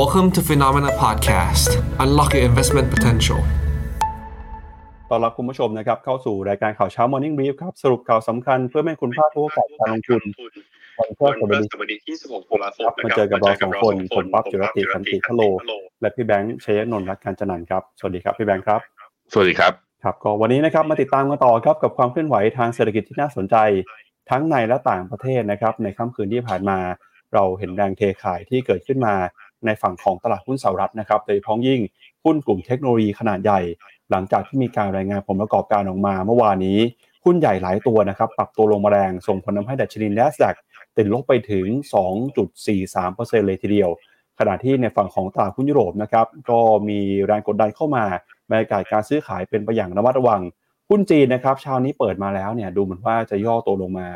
Welcome to Phenomena Podcast. Unlock your investment potential. ต้อนรับคุณผู้ชมนะครับเข้าสู่รายการข่าวเช้า Morning Brief ครับ สรุปข่าวสำคัญเพื่อให้คุณพลาดทุกโอกาสการลงทุนวันพฤหัสบดีที่16ตุลาคมมาเจอกับเราสองคนผมปั๊บจุรติคันติพโล และพี่แบงค์ชัยนนท์รักการจันนันครับ สวัสดีครับพี่แบงค์ครับ สวัสดีครับครับก็วันนี้นะครับมาติดตามกันต่อครับกับความเคลื่อนไหวทางเศรษฐกิจที่น่าสนใจ ทั้งในและต่างประเทศนะครับในค่ำคืนที่ผ่านมาเราเห็นแรงเทขายที่เกิดขึ้นมา ในฝั่งของตลาดหุ้นสหรัฐนะครับโดยเฉพาะยิ่งหุ้นกลุ่มเทคโนโลยีขนาดใหญ่ หลังจากที่มีการรายงานผลประกอบการออกมา เมื่อวานนี้หุ้นใหญ่หลายตัวนะครับปรับตัวลงมาแรงส่งผลทำให้ดัชนี NASDAQ ติดลบไปถึง 2.43%เลยทีเดียว ขณะที่ในฝั่งของตลาดหุ้นยุโรปนะครับก็มีแรงกดดันเข้ามาบรรยากาศการซื้อขายเป็นไปอย่างระมัดระวังหุ้นจีนนะครับเช้านี้เปิดมาแล้วเนี่ยดูเหมือนว่าจะย่อตัวลงมา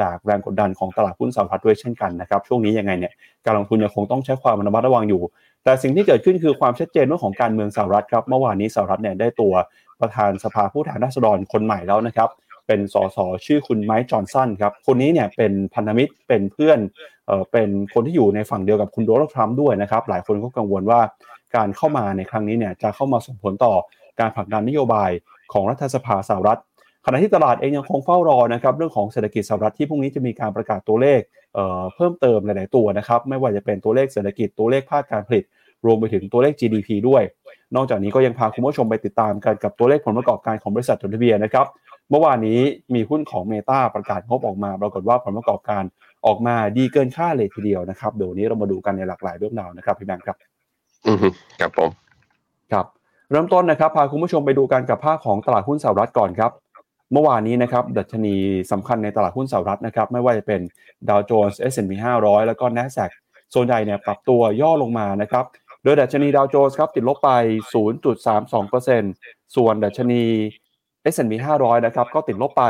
จากแรงกดดันของตลาดหุ้นสหรัฐด้วยเช่นกันนะครับช่วงนี้ยังไงเนี่ยการลงทุนยังคงต้องใช้ความระมัดระวังอยู่ แต่สิ่งที่เกิดขึ้นคือความชัดเจนเรื่องของการเมืองสหรัฐครับเมื่อวานนี้สหรัฐเนี่ยได้ตัวประธานสภาผู้แทนราษฎรคนใหม่แล้วนะครับเป็นสสชื่อคุณไมค์จอห์นสันครับคนนี้เนี่ยเป็นพันธมิตรเป็นเพื่อนเอ่อเป็นคนที่อยู่ในฝั่งเดียวกับคุณโดนัลด์ทรัมป์ด้วยนะครับหลายคนก็กังวลว่าการเข้ามาในครั้งนี้เนี่ยจะเข้ามาส่งผลต่อการผลักดันนโยบายของรัฐสภาสหรัฐ ขณะที่ตลาดเองยังคงเฝ้ารอนะครับเรื่องของเศรษฐกิจสหรัฐที่พรุ่งนี้จะมีการประกาศตัวเลขเอ่อเพิ่มเติมหลาย ๆ ตัวนะครับไม่ว่าจะเป็นตัวเลขเศรษฐกิจตัวเลขภาคการผลิต รวมไปถึงตัวเลข GDP ด้วย นอกจากนี้ก็ยังพาคุณผู้ชมไปติดตามกันกับตัวเลขผลประกอบการของบริษัทจดทะเบียนนะครับเมื่อวานนี้มีหุ้นของ Meta ประกาศงบออกมา ปรากฏว่าผลประกอบการออกมาดีเกินคาดเลยทีเดียวนะครับเดี๋ยววนนี้เรามาดูกันในหลากหลายเรื่องราวนะครับพี่แบงค์ครับอือฮึครับผมครับ เริ่มต้นนะครับพาคุณผู้ชมไปดูกันกับภาคของตลาดหุ้นสหรัฐก่อนครับ เมื่อวานนี้นะครับดัชนีสำคัญในตลาดหุ้นสหรัฐนะครับไม่ว่าจะเป็นดาวโจนส์ S&P 500 แล้วก็ NASDAQ ส่วนใหญ่เนี่ยปรับตัวย่อลงมานะครับโดยดัชนีดาวโจนส์ครับติดลบไป 0.32%ส่วนดัชนี S&P 500 นะครับก็ติดลบไป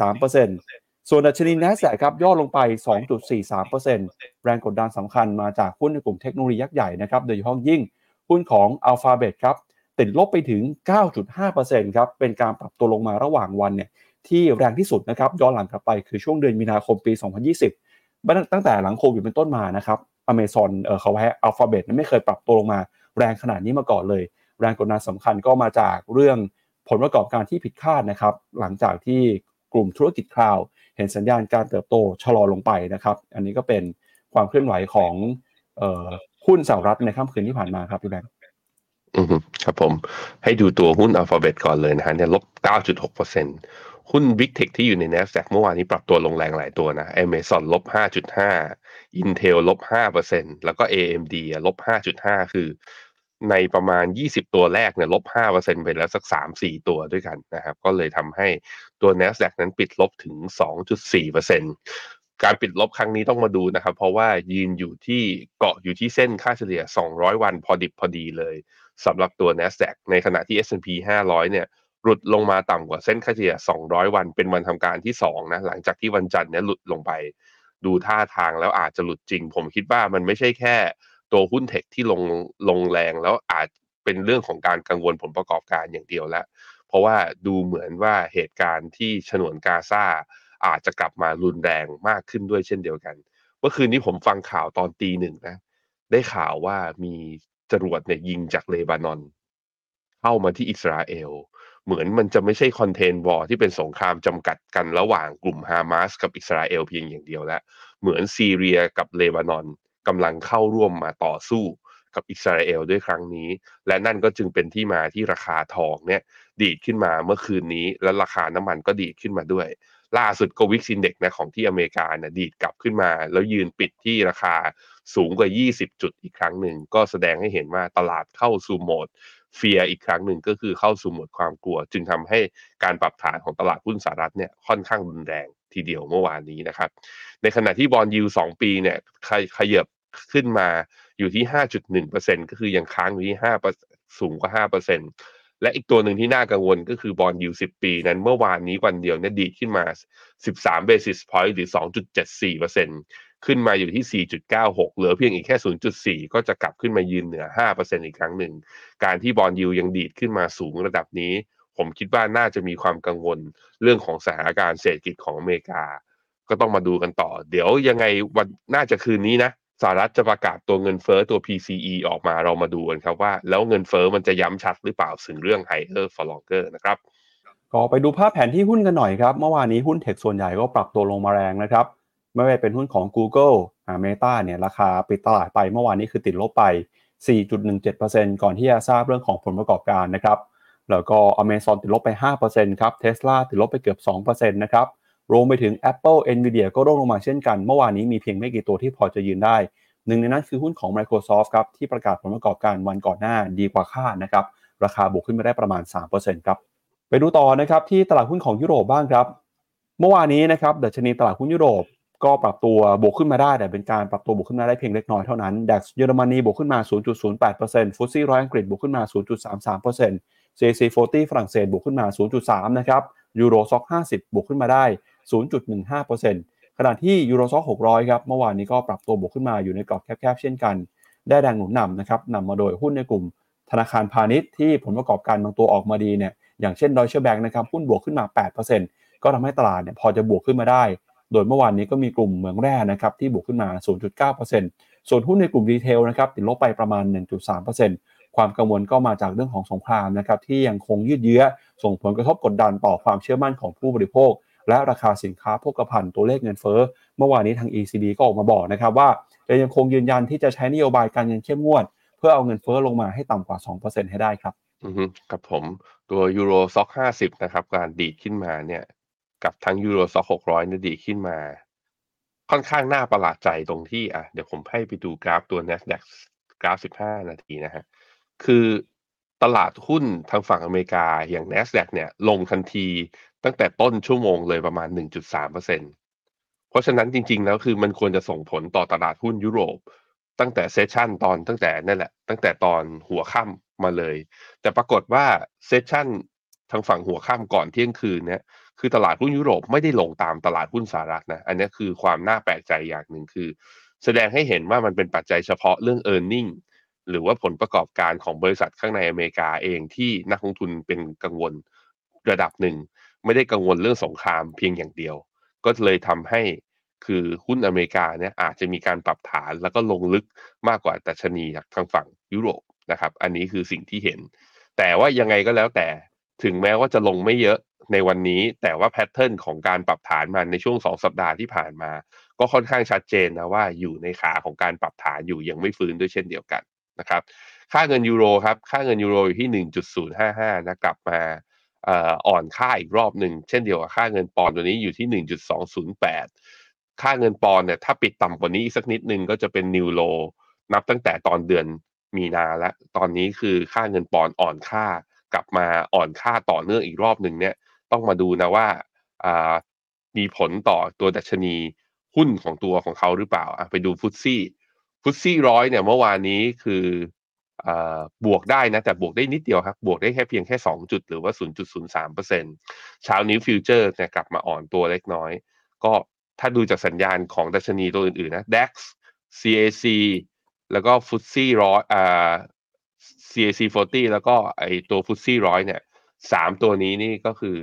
1.43%ส่วนดัชนี NASDAQ ครับย่อลงไป 2.43%แรงกดดันสำคัญมาจากหุ้นในกลุ่มเทคโนโลยียักษ์ใหญ่นะครับโดยเฉพาะยิ่งหุ้นของ Alphabet ครับ ติดลบไปถึง 9.5%ครับเป็นการปรับตัวลงมาระหว่างวันเนี่ยที่แรงที่สุดนะครับย้อนหลังกลับไปคือช่วงเดือนมีนาคมปี 2020 ตั้งแต่หลังโควิดเป็นต้นมานะครับอเมซอนเออเขาให้อัลฟาเบตไม่เคยปรับตัวลงมาแรงขนาดนี้มาก่อนเลย แรงกดดันสำคัญก็มาจากเรื่องผลประกอบการที่ผิดคาดนะครับ หลังจากที่กลุ่มธุรกิจคลาวเห็นสัญญาณการเติบโตชะลอลงไปนะครับ อันนี้ก็เป็นความเคลื่อนไหวของเอ่อหุ้นสหรัฐในค่ำคืนที่ผ่านมาครับพี่แบงค์ อือฮึครับผมให้ดูตัวหุ้น Alphabet ก่อนเลยนะฮะเนี่ยลบ 9.6%หุ้น Big Tech ที่อยู่ใน NASDAQ เมื่อวานนี้ปรับตัวลงแรงหลายตัวนะ Amazon ลบ 5.5 Intel ลบ 5%แล้วก็ AMD ลบ 5.5 คือ ในประมาณ 20 ตัวแรกเนี่ยลบ 5%ไปแล้วสัก 3-4 ตัวด้วยกันนะครับ ก็เลยทำให้ตัว NASDAQ นั้นปิดลบถึง 2.4%การปิดลบครั้งนี้ต้องมาดูนะครับ เพราะว่ายืนอยู่ที่เกาะอยู่ที่เส้นค่าเฉลี่ย 200 วันพอดิบพอดีเลย สำหรับตัว NASDAQ ในขณะที่ S&P 500 เนี่ยหลุดลงมาต่ำกว่าเส้นค่าเฉลี่ย 200 วัน เป็นวันทำการที่2นะหลังจากที่วันจันทร์เนี่ยหลุดลงไป ดูท่าทางแล้วอาจจะหลุดจริง ผมคิดว่ามันไม่ใช่แค่ตัวหุ้นเทคที่ลงลงแรงแล้วอาจเป็นเรื่องของการกังวลผลประกอบการอย่างเดียวแล้ว เพราะว่าดูเหมือนว่าเหตุการณ์ที่ฉนวนกาซาอาจจะกลับมารุนแรงมากขึ้นด้วยเช่นเดียวกัน เมื่อคืนนี้ผมฟังข่าวตอนตีหนึ่งนะ ได้ข่าวว่ามี จรวดเนี่ยยิงจากเลบานอน เข้ามาที่อิสราเอล เหมือนมันจะไม่ใช่ contained war ที่เป็นสงครามจำกัดกันระหว่างกลุ่มฮามาสกับอิสราเอลเพียงอย่างเดียวแล้ว เหมือนซีเรียกับเลบานอนกำลังเข้าร่วมมาต่อสู้กับอิสราเอลด้วยครั้งนี้ และนั่นก็จึงเป็นที่มาที่ราคาทองเนี่ยดีดขึ้นมาเมื่อคืนนี้ และราคาน้ำมันก็ดีดขึ้นมาด้วย ล่าสุดก็วิกซินเด็กนะของที่อเมริกาเนี่ยดีดกลับขึ้นมา แล้วยืนปิดที่ราคาสูงกว่า 20 จุดอีกครั้งหนึ่ง ก็แสดงให้เห็นว่าตลาดเข้าสู่โหมดเฟียอีกครั้งหนึ่งก็คือเข้าสู่โหมดความกลัว จึงทำให้การปรับฐานของตลาดหุ้นสหรัฐเนี่ยค่อนข้างรุนแรงทีเดียวเมื่อวานนี้นะครับ ในขณะที่บอลยูสองปีเนี่ยขยับขึ้นมาอยู่ที่ 5.1%ก็คือยังค้างอยู่ที่5สูงกว่า5% และอีกตัวหนึ่งที่น่ากังวลก็คือบอลยู10ปีนั้นเมื่อวานนี้วันเดียวเนี่ยดีขึ้นมา 13 basis point หรือ 2.74%ขึ้นมาอยู่ที่ 4.96 เหลือเพียงอีกแค่ 0.4 ก็จะกลับขึ้นมายืนเหนือ 5%อีกครั้งหนึ่ง การที่บอลยูยังดีดขึ้นมาสูงระดับนี้ ผมคิดว่าน่าจะมีความกังวลเรื่องของสถานการณ์เศรษฐกิจของอเมริกา ก็ต้องมาดูกันต่อ เดี๋ยวยังไงวันน่าจะคืนนี้นะ สหรัฐจะประกาศตัวเงินเฟ้อตัว PCE ออกมาเรามาดูกันครับว่า แล้วเงินเฟ้อมันจะย้ำชัดหรือเปล่าถึงเรื่อง higher for longer นะครับก็ไปดูภาพแผนที่หุ้นกันหน่อยครับ เมื่อวานนี้หุ้นเทคส่วนใหญ่ก็ปรับตัวลงมาแรงนะครับ ไม่ว่าเป็นหุ้นของ Google อ่า Meta เนี่ยราคาปิดตลาดไปเมื่อวานนี้คือติดลบไป 4.17%ก่อนที่จะทราบเรื่องของผลประกอบการนะครับ แล้วก็ Amazon ติดลบไป 5%ครับ Tesla ติดลบไปเกือบ 2%นะครับ รวมไปถึง Apple Nvidia ก็ร่วงลงมาเช่นกัน เมื่อวานนี้มีเพียงไม่กี่ตัวที่พอจะยืนได้ หนึ่งในนั้นคือหุ้นของ Microsoft ครับที่ประกาศผลประกอบการวันก่อนหน้าดีกว่าคาดนะครับราคาบวกขึ้นมาได้ประมาณ 3%ครับไปดูต่อนะครับที่ตลาดหุ้นของยุโรปบ้างครับ เมื่อวานนี้นะครับดัชนีตลาดหุ้นยุโรปก็ปรับตัวบวกขึ้นมาได้แต่เป็นการปรับตัวบวกขึ้นมาได้เพียงเล็กน้อยเท่านั้นดัคเยอรมนีบวกขึ้นมา 0.08% FTSE ร้อยอังกฤษบวกขึ้นมา 0.33% CAC 40ฝรั่งเศสบวกขึ้นมา 0.3 นะครับ Euro Stoxx 50 บวกขึ้นมาได้ 0.15%ขณะที่ Euro Stoxx 600 ครับ เมื่อวานนี้ก็ปรับตัวบวกขึ้นมาอยู่ในกรอบแคบๆ เช่นกัน ได้แรงหนุนนำนะครับนำมาโดยหุ้นในกลุ่มธนาคารพาณิชย์ที่ผลประกอบการบางตัวออกมาดีเนี่ย อย่างเช่น Deutsche Bank นะครับ หุ้นบวกขึ้นมา 8%ก็ทำให้ตลาดเนี่ยพอจะบวกขึ้นมาได้ โดยเมื่อวานนี้ก็มีกลุ่มเหมืองแร่นะครับที่บวกขึ้นมา 0.9%ส่วนหุ้นในกลุ่มรีเทลนะครับติดลบไปประมาณ 1.3%ความกังวลก็มาจากเรื่องของสงครามนะครับที่ยังคงยืดเยื้อส่งผลกระทบกดดันต่อความเชื่อมั่นของผู้บริโภค และราคาสินค้าโภคภัณฑ์ตัวเลขเงินเฟ้อเมื่อวานนี้ทาง ECB ก็ออกมาบอกนะครับว่าจะยังคงยืนยันที่จะใช้นโยบายการเงินเข้มงวด เพื่อเอาเงินเฟ้อลงมาให้ต่ำกว่า 2%ให้ได้ครับอือฮึครับผมตัวยูโรซ็อกห้าสิบนะครับ การดีดขึ้นมาเนี่ย กับทั้งยูโรซ็อกหกร้อยเนี่ยดีดขึ้นมา ค่อนข้างน่าประหลาดใจตรงที่อะเดี๋ยวผมให้ไปดูกราฟตัว NASDAQ กราฟสิบห้านาทีนะฮะคือตลาดหุ้นทางฝั่งอเมริกาอย่าง NASDAQ เนี่ยลงทันที ตั้งแต่ต้นชั่วโมงเลยประมาณ 1.3%เซ็นตเพราะฉะนั้นจริง ๆ แล้วคือมันควรจะส่งผลต่อตลาดหุ้นยุโรป ตั้งแต่เซสชันตอนตั้งแต่นั่นแหละ ตั้งแต่ตอนหัวค่ำมาเลย แต่ปรากฏว่าเซสชันทางฝั่งหัวค่ำก่อนเที่ยงคืนเนี่ยคือตลาดหุ้นยุโรปไม่ได้ลงตามตลาดหุ้นสหรัฐนะ อันนี้คือความน่าแปลกใจอย่างหนึ่งคือ แสดงให้เห็นว่ามันเป็นปัจจัยเฉพาะเรื่อง e a r n i n g หรือว่าผลประกอบการของบริษัทข้างในอเมริกาเองที่นักลงทุนเป็นกังวลระดับหนึ่ง ไม่ได้กังวลเรื่องสงครามเพียงอย่างเดียว ก็เลยทำให้คือหุ้นอเมริกาเนี่ยอาจจะมีการปรับฐานแล้วก็ลงลึกมากกว่าดัชนีจากทางฝั่งยุโรปนะครับ อันนี้คือสิ่งที่เห็น แต่ว่ายังไงก็แล้วแต่ถึงแม้ว่าจะลงไม่เยอะในวันนี้ แต่ว่าแพทเทิร์นของการปรับฐานมันในช่วงสองสัปดาห์ที่ผ่านมา ก็ค่อนข้างชัดเจนนะว่าอยู่ในขาของการปรับฐานอยู่ยังไม่ฟื้นด้วยเช่นเดียวกันนะครับ ค่าเงินยูโรครับ ค่าเงินยูโรอยู่ที่ 1.055นะกลับมา อ่อนค่าอีกรอบหนึ่งเช่นเดียวกับค่าเงินปอนด์ตัวนี้อยู่ที่ 1.208 ค่าเงินปอนด์เนี่ยถ้าปิดต่ำกว่านี้สักนิดนึงก็จะเป็นนิวโลนับตั้งแต่ตอนเดือนมีนาแล้วตอนนี้คือค่าเงินปอนด์อ่อนค่ากลับมาอ่อนค่าต่อเนื่องอีกรอบหนึ่งเนี่ยต้องมาดูนะว่ามีผลต่อตัวดัชนีหุ้นของตัวของเขาหรือเปล่าไปดูฟุตซี่ฟุตซี่ร้อยเนี่ยเมื่อวานนี้คือ บวกได้นะแต่บวกได้นิดเดียวครับบวกได้แค่เพียงแค่ 2 จุดหรือว่า 0.03%เช้านี้ฟิวเจอร์เนี่ยกลับมาอ่อนตัวเล็กน้อย ก็ถ้าดูจากสัญญาณของดัชนีตัวอื่นๆนะ DAX CAC แล้วก็ฟุตซี่ร้อยอ่า CAC 40 แล้วก็ไอตัวฟุตซี่ร้อยเนี่ยสามตัวนี้นี่ก็คือ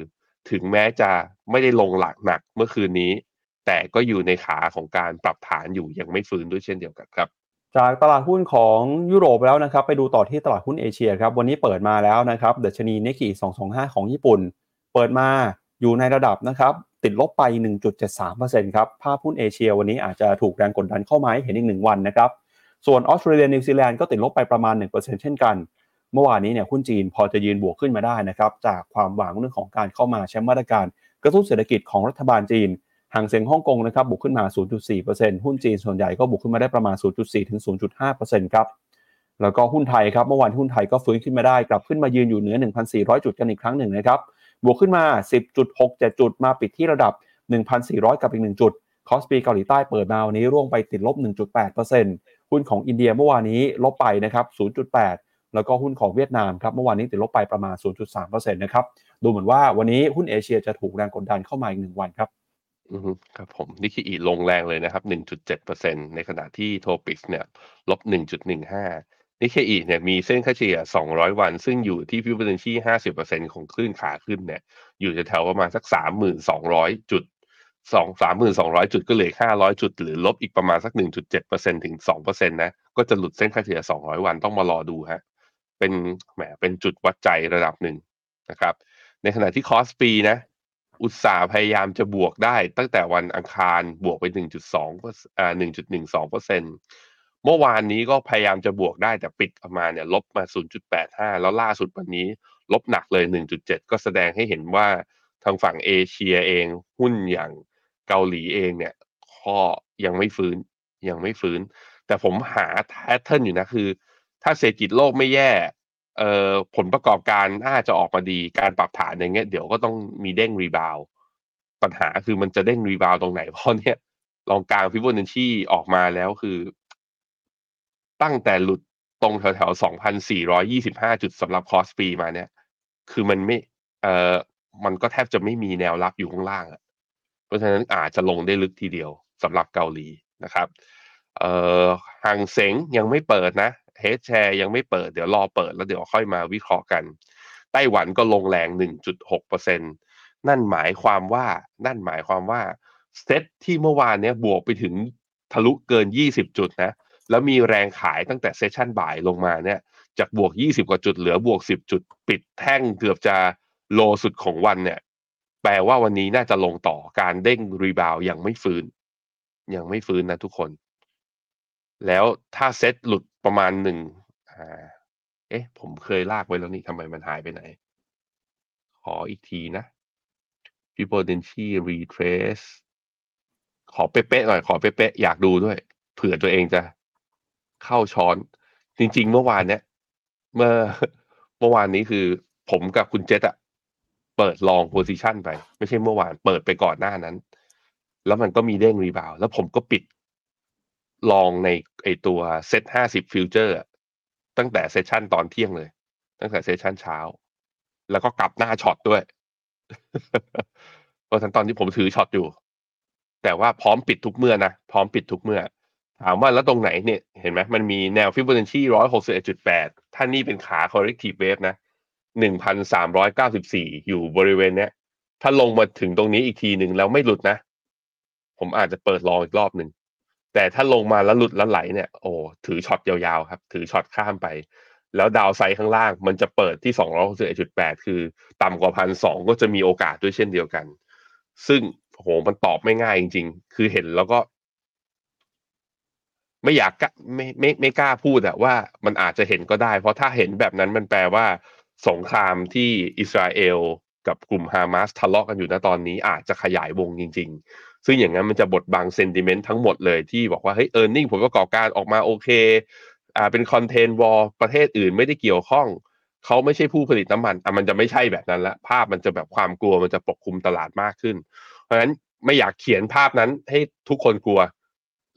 ถึงแม้จะไม่ได้ลงหลักหนักเมื่อคืนนี้ แต่ก็อยู่ในขาของการปรับฐานอยู่ยังไม่ฟื้นด้วยเช่นเดียวกันครับ จากตลาดหุ้นของยุโรปแล้วนะครับไปดูต่อที่ตลาดหุ้นเอเชียครับวันนี้เปิดมาแล้วนะครับเดชนีเนกิ225 ของญี่ปุ่น เปิดมาอยู่ในระดับนะครับติดลบไป 1.73%ครับภาพหุ้นเอเชีย วันนี้อาจจะถูกแรงกดดันเข้ามาให้เห็นอีกหนึ่งวันนะครับส่วนออสเตรเลียนิวซีแลนด์ก็ติดลบไปประมาณ 1%เช่นกัน เมื่อวานนี้เนี่ยหุ้นจีนพอจะยืนบวกขึ้นมาได้นะครับจากความหวังเรื่องของการเข้ามาใช้มาตรการกระตุ้นเศรษฐกิจของรัฐบาลจีน ห่างเสียงฮ่องกงนะครับบวกขึ้นมา 0.4%หุ้นจีนส่วนใหญ่ก็บวกขึ้นมาได้ประมาณ 0.4 ถึง 0.5%ครับแล้วก็หุ้นไทยครับเมื่อวานหุ้นไทยก็ฟื้นขึ้นมาได้กลับขึ้นมายืนอยู่เหนือ 1,400 จุดกันอีกครั้งหนึ่งนะครับบวกขึ้นมา 10.67 จุดมาปิดที่ระดับ 1,400 กับอีก 1 จุด คอสปีเกาหลีใต้เปิดมาวันนี้ร่วงไปติดลบ 1.8%หุ้นของอินเดียเมื่อวานนี้ลบไปนะครับ 0.8 แล้วก็หุ้นของเวียดนามครับเมื่อวานนี้ติดลบไปประมาณ 0.3%นะครับดูเหมือนว่าวันนี้หุ้นเอเชียจะถูกแรงกดดันเข้ามาอีกหนึ่งวันครับ อือฮึ ครับผม นิเคอีลงแรงเลยนะครับ 1.7%ในขณะที่ TOPIX เนี่ยลบ 1.15 นิเคอีเนี่ยมีเส้นค่าเฉลี่ย 200 วัน ซึ่งอยู่ที่ฟิวเจอร์ชี่50%ของคลื่นขาขึ้นเนี่ย อยู่แถวๆประมาณสัก 3,200 จุดสองสามหมื่นสองร้อยจุด ก็เหลือห้าร้อยจุด หรือลบอีกประมาณสักหนึ่งจุดเจ็ดเปอร์เซ็นถึงสองเปอร์เซ็นต์นะ ก็จะหลุดเส้นค่าเฉลี่ยสองร้อยวัน ต้องมารอดูฮะ เป็น แหม เป็นจุดวัดใจระดับหนึ่งนะครับ ในขณะที่คอสปีนะ อุตสาห์พยายามจะบวกได้ตั้งแต่วันอังคารบวกไป 1.2อ่า1.12เปอร์เซ็นต์เมื่อวานนี้ก็พยายามจะบวกได้แต่ปิดออกมาเนี่ยลบมา 0.85 แล้วล่าสุดวันนี้ ลบหนักเลย 1.7 ก็แสดงให้เห็นว่าทางฝั่งเอเชียเองหุ้นอย่างเกาหลีเองเนี่ยข้อยังไม่ฟื้นยังไม่ฟื้น แต่ผมหาแพทเทิร์นอยู่นะคือ ถ้าเศรษฐกิจโลกไม่แย่ เอ่อผลประกอบการน่าจะออกมาดีการปรับฐานอย่างเงี้ยเดี๋ยวก็ต้องมีเด้ง rebound ปัญหาคือมันจะเด้ง rebound ตรงไหนเพราะเนี่ยลองกางฟิโบนัชชีออกมาแล้วคือ ตั้งแต่หลุดตรงแถวแถวสองพันสี่ร้อยยี่สิบห้าจุดสำหรับคอสปีมาเนี่ย คือมันไม่เอ่อมันก็แทบจะไม่มีแนวรับอยู่ข้างล่างอะเพราะฉะนั้นอาจจะลงได้ลึกทีเดียวสำหรับเกาหลีนะครับ เอ่อฮั่งเส็งยังไม่เปิดนะ H-share ยังไม่เปิดเดี๋ยวรอเปิดแล้วเดี๋ยวค่อยมาวิเคราะห์กัน ไต้หวันก็ลงแรง 1.6%นั่นหมายความว่านั่นหมายความว่าเซตที่เมื่อวานเนี้ยบวกไปถึงทะลุเกิน 20 จุดนะ แล้วมีแรงขายตั้งแต่เซสชันบ่ายลงมาเนี่ย จากบวก 20 กว่าจุดเหลือบวก 10 จุด ปิดแท่งเกือบจะโลสุดของวันเนี่ย แปลว่าวันนี้น่าจะลงต่อการเด้งรีบาวยังไม่ฟื้น ยังไม่ฟื้นนะทุกคน แล้วถ้าเซตหลุด ประมาณหนึ่งอ่า เอ๊ะ ผมเคยลากไว้แล้วนี่ทำไมมันหายไปไหน ขออีกทีนะ Fibonacci retrace ขอเป๊ะๆหน่อย ขอเป๊ะๆอยากดูด้วย เผื่อตัวเองจะเข้าช้อน จริง ๆ เมื่อวานเนี้ยเมื่อเมื่อวานนี้คือ ผมกับคุณเจษอะเปิด long position ไป ไม่ใช่เมื่อวาน เปิดไปก่อนหน้านั้น แล้วมันก็มีเด้ง rebound แล้วผมก็ปิด long ในไอตัวเซตห้าสิบ futures ตั้งแต่ session ตอนเที่ยงเลย ตั้งแต่ session เช้า แล้วก็กลับหน้า short ด้วยเพราะฉะนั้นตอนที่ผมถือ short อยู่ แต่ว่าพร้อมปิดทุกเมื่อนะ พร้อมปิดทุกเมื่อ ถามว่าแล้วตรงไหนเนี่ย เห็นไหมมันมีแนวฟิบ o นัชชีร้อยหกสิบเอ็ดจุดแปดถ้านี่เป็นขา corrective wave นะหนึ่งพันสามร้อยเก้าสิบสี่อยู่บริเวณเนี้ย ถ้าลงมาถึงตรงนี้อีกทีหนึ่งแล้วไม่หลุดนะ ผมอาจจะเปิดลองอีกรอบหนึ่ง แต่ถ้าลงมาแล้วหลุดแล้วไหลเนี่ยโอ้ถือช็อตยาวๆครับ ถือช็อตข้ามไป แล้วดาวไซด์ข้างล่างมันจะเปิดที่สองร้อยหกสิบเอ็ดจุดแปดคือต่ำกว่าพันสองก็จะมีโอกาสด้วยเช่นเดียวกัน ซึ่งโหมันตอบไม่ง่ายจริง ๆ คือเห็นแล้วก็ ไม่อยากไม่ไม่ไม่กล้าพูดอะว่ามันอาจจะเห็นก็ได้ เพราะถ้าเห็นแบบนั้นมันแปลว่า สงครามที่อิสราเอลกับกลุ่มฮามาสทะเลาะกันอยู่ณตอนนี้อาจจะขยายวงจริง ๆ ซึ่งอย่างนั้นมันจะบดบังเซนติเมนต์ทั้งหมดเลยที่บอกว่าเฮ้ยเออร์เน็งผลประกอบการออกมาโอเคอ่าเป็นคอนเทนวอลประเทศอื่นไม่ได้เกี่ยวข้องเขาไม่ใช่ผู้ผลิตน้ำมันอะมันจะไม่ใช่แบบนั้นละภาพมันจะแบบความกลัวมันจะปกคลุมตลาดมากขึ้น เพราะฉะนั้นไม่อยากเขียนภาพนั้นให้ทุกคนกลัว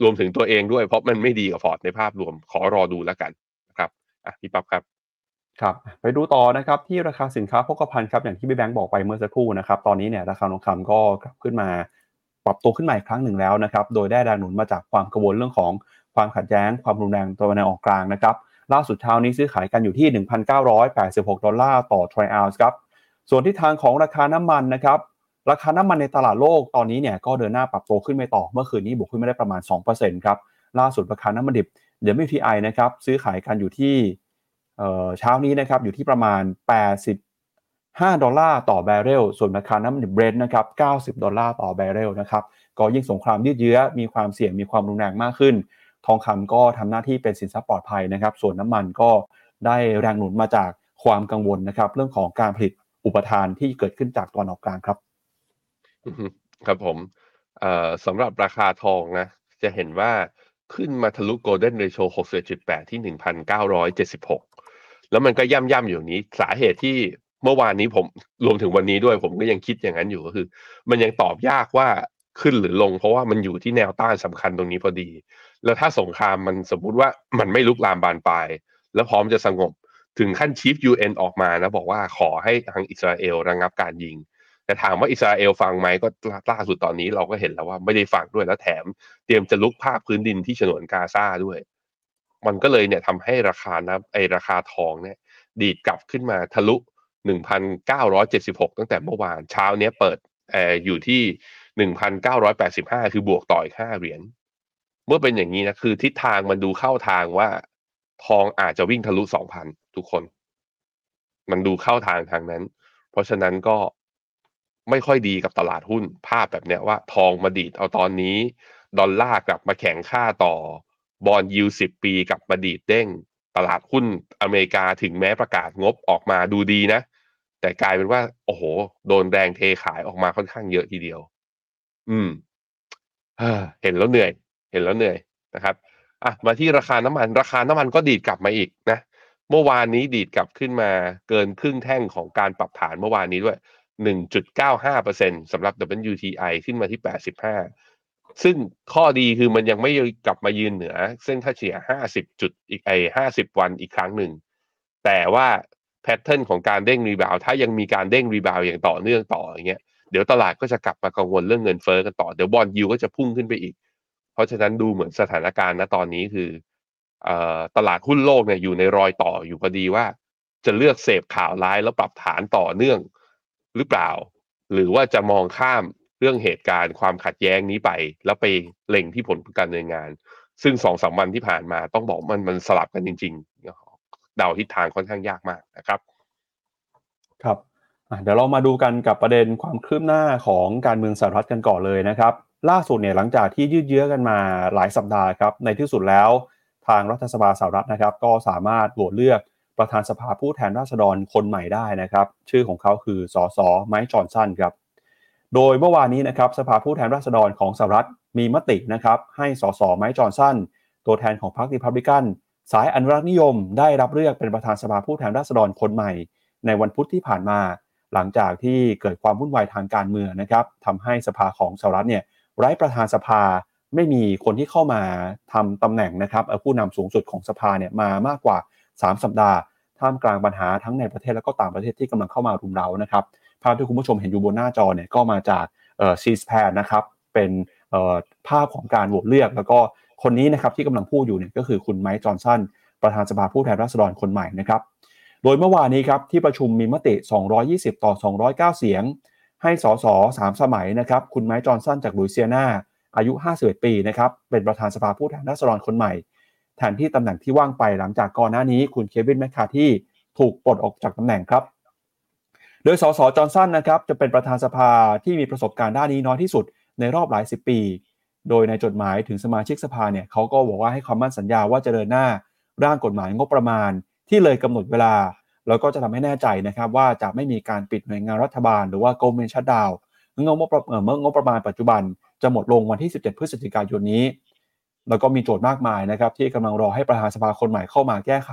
รวมถึงตัวเองด้วย เพราะมันไม่ดีกับฟอร์ดในภาพรวมขอรอดูแล้วกันนะครับอะพี่ปั๊บครับครับไปดูต่อนะครับที่ราคาสินค้าโภคภัณฑ์ครับอย่างที่พี่แบงค์บอกไปเมื่อสักครู่นะครับตอนนี้เนี่ยราคาทองคำก็กลับขึ้นมา ปรับตัวขึ้นมาอีกครั้งหนึ่งแล้วนะครับ โดยได้แรงหนุนมาจากความกังวลเรื่องของความขัดแย้ง ความรุนแรงตะวันออกกลางนะครับ ล่าสุดเช้านี้ซื้อขายกันอยู่ที่ 1,986 ดอลลาร์ต่อทริอัลส์ครับ ส่วนที่ทางของราคาน้ำมันนะครับ ราคาน้ำมันในตลาดโลกตอนนี้เนี่ยก็เดินหน้าปรับตัวขึ้นไปต่อ เมื่อคืนนี้บวกขึ้นมาได้ประมาณ 2%ครับ ล่าสุดราคาน้ำมันดิบ WTI นะครับซื้อขายกันอยู่ที่เช้านี้นะครับอยู่ที่ประมาณ 5 ดอลลาร์ต่อแบเรล ส่วนราคาน้ำมันเบรนท์นะครับ 90 ดอลลาร์ต่อแบเรลนะครับ ก็ยิ่งสงครามยืดเยื้อ มีความเสี่ยง มีความรุนแรงมากขึ้น ทองคำก็ทำหน้าที่เป็นสินทรัพย์ปลอดภัยนะครับ ส่วนน้ำมันก็ได้แรงหนุนมาจากความกังวลนะครับ เรื่องของการผลิตอุปทานที่เกิดขึ้นจากตอนออกกลางครับ ครับผมสำหรับราคาทองนะ จะเห็นว่าขึ้นมาทะลุโกลเด้นเรโช61.8 ที่ 1,976 แล้วมันก็ย่ำย่ำอยู่นี้ สาเหตุที่ เมื่อวานนี้ผมรวมถึงวันนี้ด้วยผมก็ยังคิดอย่างนั้นอยู่ก็คือ มันยังตอบยากว่าขึ้นหรือลง เพราะว่ามันอยู่ที่แนวต้านสำคัญตรงนี้พอดี แล้วถ้าสงครามมันสมมุติว่ามันไม่ลุกลามบานปลาย แล้วพร้อมจะสงบถึงขั้นชีฟยูเอ็นออกมานะบอกว่าขอให้ทางอิสราเอลระงงับการยิง แต่ถามว่าอิสราเอลฟังไหมก็ล่าสุดตอนนี้เราก็เห็นแล้วว่าไม่ได้ฟังด้วยแล้วแถม เตรียมจะลุกภาคพื้นดินที่ฉนวนกาซาด้วย มันก็เลยเนี่ยทำให้ราคานะไอราคาทองเนี่ย ดีดกลับขึ้นมาทะลุ 1,976 ตั้งแต่เมื่อวานเช้าเนี้ยเปิดเอออยู่ที่หนึ่งพันเก้าร้อยแปดสิบห้าคือบวกต่ออีกห้าเหรียญเมื่อเป็นอย่างนี้นะคือทิศทางมันดูเข้าทางว่า ทองอาจจะวิ่งทะลุสองพันทุกคน มันดูเข้าทางทางนั้น เพราะฉะนั้นก็ไม่ค่อยดีกับตลาดหุ้นภาพแบบเนี้ยว่า ทองมาดีดเอาตอนนี้ ดอลลาร์กลับมาแข็งค่าต่อบอลยูสิบปีกลับมาดีดเด้ง ตลาดหุ้นอเมริกาถึงแม้ประกาศงบออกมาดูดีนะ แต่กลายเป็นว่า โอ้โห โดนแรงเทขายออกมาค่อนข้างเยอะทีเดียว อืมเห็นแล้วเหนื่อย เห็นแล้วเหนื่อยนะครับอะมาที่ราคาน้ำมัน ราคาน้ำมันก็ดีดกลับมาอีกนะเมื่อวานนี้ดีดกลับขึ้นมาเกินครึ่งแท่งของการปรับฐานเมื่อวานนี้ด้วย 1.95%สำหรับ WTI ขึ้นมาที่ 85 ซึ่งข้อดีคือมันยังไม่กลับมายืนเหนือ เส้นค่าเฉลี่ย 50 จุดอีกไอ้50 วันอีกครั้งหนึ่ง แต่ว่า pattern ของการเด้ง rebound ถ้ายังมีการเด้ง rebound อย่างต่อเนื่องต่ออย่างเงี้ยเดี๋ยวตลาดก็จะกลับมากังวลเรื่องเงินเฟ้อกันต่อเดี๋ยว bond yield ก็จะพุ่งขึ้นไปอีก เพราะฉะนั้นดูเหมือนสถานการณ์ณตอนนี้คือตลาดหุ้นโลกเนี่ยอยู่ในรอยต่ออยู่พอดีว่า จะเลือกเสพข่าวร้ายแล้วปรับฐานต่อเนื่องหรือเปล่า หรือว่าจะมองข้ามเรื่องเหตุการณ์ความขัดแย้งนี้ไป แล้วไปเล็งที่ผลการดำเนินงาน ซึ่งสองสามวันที่ผ่านมาต้องบอกมันมันสลับกันจริง เดาทิศทางค่อนข้างยากมากนะครับ ครับเดี๋ยวเรามาดูกันกับประเด็นความคืบหน้าของการเมืองสหรัฐกันก่อนเลยนะครับ ล่าสุดเนี่ยหลังจากที่ยืดเยื้อกันมาหลายสัปดาห์ครับในที่สุดแล้วทางรัฐสภาสหรัฐนะครับ ก็สามารถโหวตเลือกประธานสภาผู้แทนราษฎรคนใหม่ได้นะครับ ชื่อของเขาคือสอสอไมค์จอห์นสันครับ โดยเมื่อวานนี้นะครับสภาผู้แทนราษฎรของสหรัฐมีมตินะครับ ให้สอสไมค์จอห์นสันตัวแทนของพรรครีพับลิกัน สายอนุรักษ์นิยมได้รับเลือกเป็นประธานสภาผู้แทนราษฎรคนใหม่ ในวันพุธที่ผ่านมา หลังจากที่เกิดความวุ่นวายทางการเมืองนะครับทำให้สภาของสหรัฐเนี่ยไร้ประธานสภาไม่มีคนที่เข้ามาทำตำแหน่งนะครับผู้นำสูงสุดของสภาเนี่ยมามากกว่า 3 สัปดาห์ ท่ามกลางปัญหาทั้งในประเทศและก็ต่างประเทศที่กำลังเข้ามารุมเร้านะครับภาพที่คุณผู้ชมเห็นอยู่บนหน้าจอเนี่ยก็มาจากซีสแพนนะครับเป็นภาพของการโหวตเลือกแล้วก็ คนนี้นะครับที่กำลังพูดอยู่เนี่ยก็คือคุณไมค์จอห์นสันประธานสภาผู้แทนราษฎรคนใหม่นะครับ โดยเมื่อวานนี้ครับที่ประชุมมีมติ 220 ต่อ 209 เสียง ให้สสสามสมัยนะครับคุณไมค์จอห์นสันจากลุยเซียนาอายุ 51 ปีนะครับเป็นประธานสภาผู้แทนราษฎรคนใหม่แทนที่ตำแหน่งที่ว่างไปหลังจากก่อนหน้านี้ คุณเควินแมคคาที่ถูกปลดออกจากตำแหน่งครับ โดยสสจอห์นสันนะครับจะเป็นประธานสภาที่มีประสบการณ์ด้านนี้น้อยที่สุดในรอบหลายสิบปี โดยในจดหมายถึงสมาชิกสภาเนี่ยเขาก็บอกว่าให้ความมั่นสัญญาว่าจะเดินหน้าร่างกฎหมายงบประมาณ ที่เลยกำหนดเวลา แล้วก็จะทำให้แน่ใจนะครับว่าจะไม่มีการปิดหน่วยงานรัฐบาลหรือว่า government shutdown เมื่องบประมาณปัจจุบันจะหมดลงวันที่ 17 พฤศจิกายนนี้ แล้วก็มีโจทย์มากมายนะครับที่กำลังรอให้ประธานสภาคนใหม่เข้ามาแก้ไข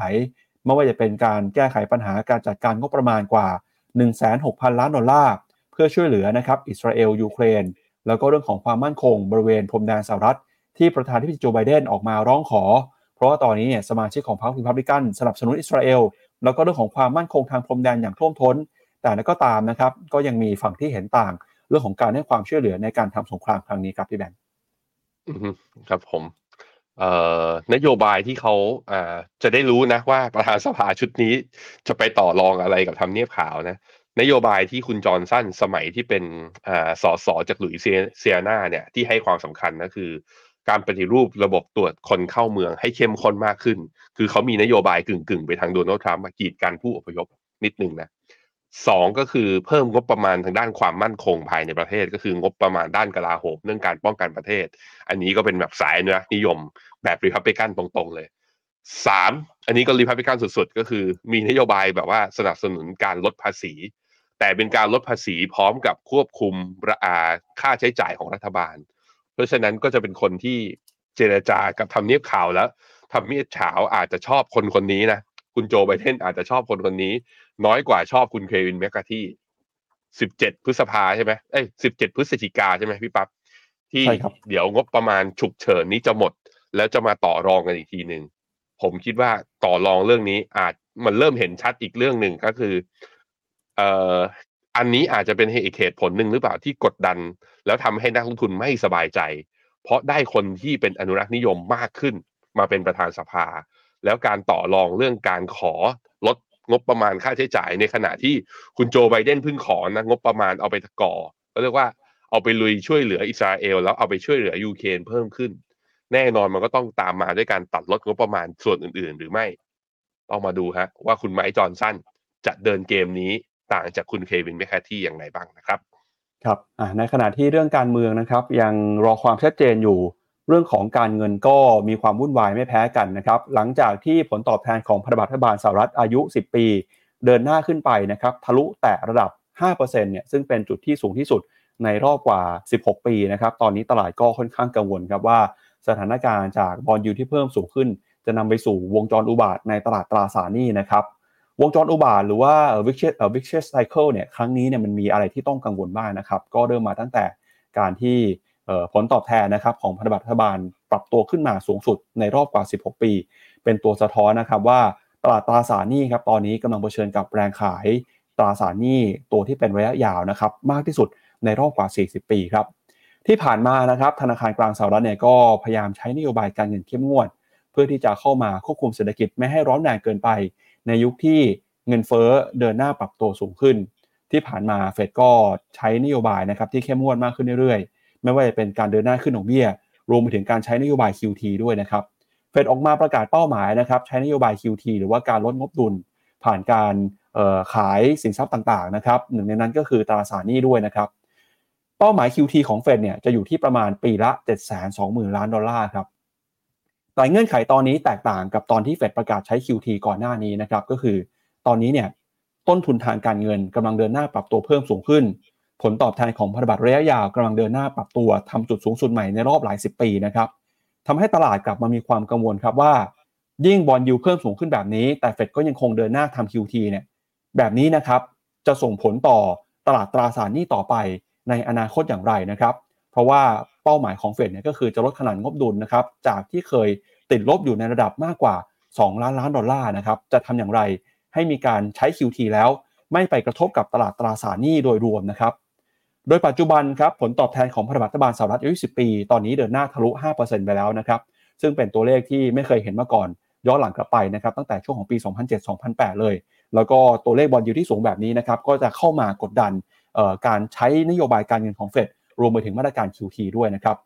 ไม่ว่าจะเป็นการแก้ไขปัญหาการจัดการงบประมาณกว่า 16,000ล้านดอลลาร์เพื่อช่วยเหลือนะครับอิสราเอลยูเครน แล้วก็เรื่องของความมั่นคงบริเวณพรมแดนสหรัฐ ที่ประธานาธิบดีโจไบเดนออกมาร้องขอ เพราะว่าตอนนี้เนี่ยสมาชิกของพรรครีพับลิกันสนับสนุนอิสราเอลแล้วก็เรื่องของความมั่นคงทางพรมแดนอย่างท่วมท้น แต่นั้นก็ตามนะครับก็ยังมีฝั่งที่เห็นต่าง เรื่องของการให้ความช่วยเหลือในการทำสงครามครั้งนี้ครับพี่แบงค์ครับผมเอ่อนโยบายที่เขาอ่าจะได้รู้นะว่าประธานสภาชุดนี้จะไปต่อรองอะไรกับทำเนียบขาวนะ นโยบายที่คุณจอห์นสันสมัยที่เป็นอ่าสอสอจากหลุยเซียนาเนี่ยที่ให้ความสำคัญนะคือ การปฏิรูประบบตรวจคนเข้าเมืองให้เข้มข้นมากขึ้น คือเขามีนโยบายกึ่งๆ ไปทางโดนัลด์ทรัมป์กีดกันผู้อพยพนิดนึงนะสองก็คือเพิ่มงบประมาณทางด้านความมั่นคงภายในประเทศ ก็คืองบประมาณด้านกลาโหมเรื่องการป้องกันประเทศ อันนี้ก็เป็นแบบสายอนุรักษ์นิยมแบบรีพับลิกันตรงๆเลยสามอันนี้ก็รีพับลิกันสุดๆ ก็คือมีนโยบายแบบว่าสนับสนุนการลดภาษี แต่เป็นการลดภาษีพร้อมกับควบคุมระอาค่าใช้จ่ายของรัฐบาล เพราะฉะนั้นก็จะเป็นคนที่เจรจากับทำเนียบข่าวแล้วทำเนียบเฉาอาจจะชอบคนคนนี้นะคุณโจไบเดนอาจจะชอบคนคนนี้ น้อยกว่าชอบคุณเควินแมคกาที่สิบเจ็ดพฤษภาใช่ไหมเอ้ยสิบเจ็ดพฤศจิกาใช่ไหมพี่ปับ๊บที่เดี๋ยวงบประมาณฉุกเฉินนี้จะหมด แล้วจะมาต่อรองกันอีกทีหนึ่งผมคิดว่าต่อรองเรื่องนี้อาจมันเริ่มเห็นชัดอีกเรื่องหนึ่งก็คือ เอ่ออันนี้อาจจะเป็นเหตุผลหนึ่งหรือเปล่าที่กดดัน แล้วทำให้นักลงทุนไม่สบายใจ เพราะได้คนที่เป็นอนุรักษ์นิยมมากขึ้น มาเป็นประธานสภา แล้วการต่อรองเรื่องการขอลดงบประมาณค่าใช้จ่ายในขณะที่คุณโจไบเดนเพิ่งขอนะงบประมาณเอาไปก่อก็เรียกว่าเอาไปลุยช่วยเหลืออิสราเอลแล้วเอาไปช่วยเหลือยูเครนเพิ่มขึ้น แน่นอนมันก็ต้องตามมาด้วยการตัดลดงบประมาณส่วนอื่น ๆ หรือไม่ต้องมาดูฮะว่าคุณไมค์จอห์นสันจะเดินเกมนี้ ต่างจากคุณเควินแมคคาที่อย่างไรบ้างนะครับครับในขณะที่เรื่องการเมืองนะครับยังรอความชัดเจนอยู่เรื่องของการเงินก็มีความวุ่นวายไม่แพ้กันนะครับ หลังจากที่ผลตอบแทนของพันธบัตรรัฐบาลสหรัฐอายุ 10 ปี เดินหน้าขึ้นไปนะครับทะลุแตะระดับ 5%เนี่ยซึ่งเป็นจุดที่สูงที่สุดในรอบกว่า 16 ปีนะครับตอนนี้ตลาดก็ค่อนข้างกังวลครับว่า สถานการณ์จากบอลยูที่เพิ่มสูงขึ้น จะนำไปสู่วงจรอุบาทในตลาดตราสารหนี้นะครับ วงจรอุบาทหรือว่า vicious vicious cycle เนี่ยครั้งนี้เนี่ยมันมีอะไรที่ต้องกังวลบ้างนะครับ ก็เริ่มมาตั้งแต่การที่ผลตอบแทนนะครับของพันธบัตรรัฐบาลปรับตัวขึ้นมาสูงสุดในรอบกว่า 16 ปี เป็นตัวสะท้อนนะครับว่าตลาดตราสารหนี้ครับตอนนี้กำลังเผชิญกับแรงขายตราสารหนี้ตัวที่เป็นระยะยาวนะครับมากที่สุดในรอบกว่า 40 ปีครับที่ผ่านมานะครับธนาคารกลางสหรัฐเนี่ยก็พยายามใช้นโยบายการเงินเข้มงวด เพื่อที่จะเข้ามาควบคุมเศรษฐกิจไม่ให้ร้อนแรงเกินไป ในยุคที่เงินเฟ้อเดินหน้าปรับตัวสูงขึ้น ที่ผ่านมาเฟดก็ใช้นโยบายนะครับที่เข้มงวดมากขึ้นเรื่อยๆ ไม่ว่าจะเป็นการเดินหน้าขึ้นดอกเบี้ย รวมไปถึงการใช้นโยบาย QT ด้วยนะครับเฟดออกมาประกาศเป้าหมายนะครับใช้นโยบาย QT หรือว่าการลดงบดุล ผ่านการขายสินทรัพย์ต่างๆนะครับหนึ่งในนั้นก็คือตราสารหนี้ด้วยนะครับเป้าหมาย QT ของเฟดเนี่ยจะอยู่ที่ประมาณปีละ 720,000 ล้านดอลลาร์ครับ แต่เงื่อนไขตอนนี้แตกต่างกับตอนที่เฟดประกาศใช้ QT ก่อนหน้านี้นะครับ ก็คือตอนนี้เนี่ยต้นทุนทางการเงินกำลังเดินหน้าปรับตัวเพิ่มสูงขึ้น ผลตอบแทนของพันธบัตรระยะยาวกำลังเดินหน้าปรับตัวทำจุดสูงสุดใหม่ในรอบหลายสิบปีนะครับทำให้ตลาดกลับมามีความกังวลครับว่า ยิ่ง bond yield เพิ่มสูงขึ้นแบบนี้ แต่เฟดก็ยังคงเดินหน้าทำ QT เนี่ยแบบนี้นะครับจะส่งผลต่อตลาดตราสารหนี้ต่อไปในอนาคตอย่างไรนะครับ เพราะว่า เป้าหมายของเฟดเนี่ยก็คือจะลดขนาดงบดุลนะครับจากที่เคยติดลบอยู่ในระดับมากกว่า 2 ล้านล้านดอลลาร์นะครับจะทำอย่างไรให้มีการใช้ QT แล้ว ไม่ไปกระทบกับตลาดตราสารหนี้โดยรวมนะครับโดยปัจจุบันครับผลตอบแทนของพันธบัตรรัฐบาลสหรัฐอายุ 10 ปี ตอนนี้เดินหน้าทะลุ 5%ไปแล้วนะครับซึ่งเป็นตัวเลขที่ไม่เคยเห็นมาก่อนย้อนหลังกลับไปนะครับตั้งแต่ช่วงของปี 2007-2008 เลย แล้วก็ตัวเลขบอลยูที่สูงแบบนี้นะครับก็จะเข้ามากดดันการใช้นโยบายการเงินของเฟด รวมไปถึงมาตรการ QT ด้วยนะครับ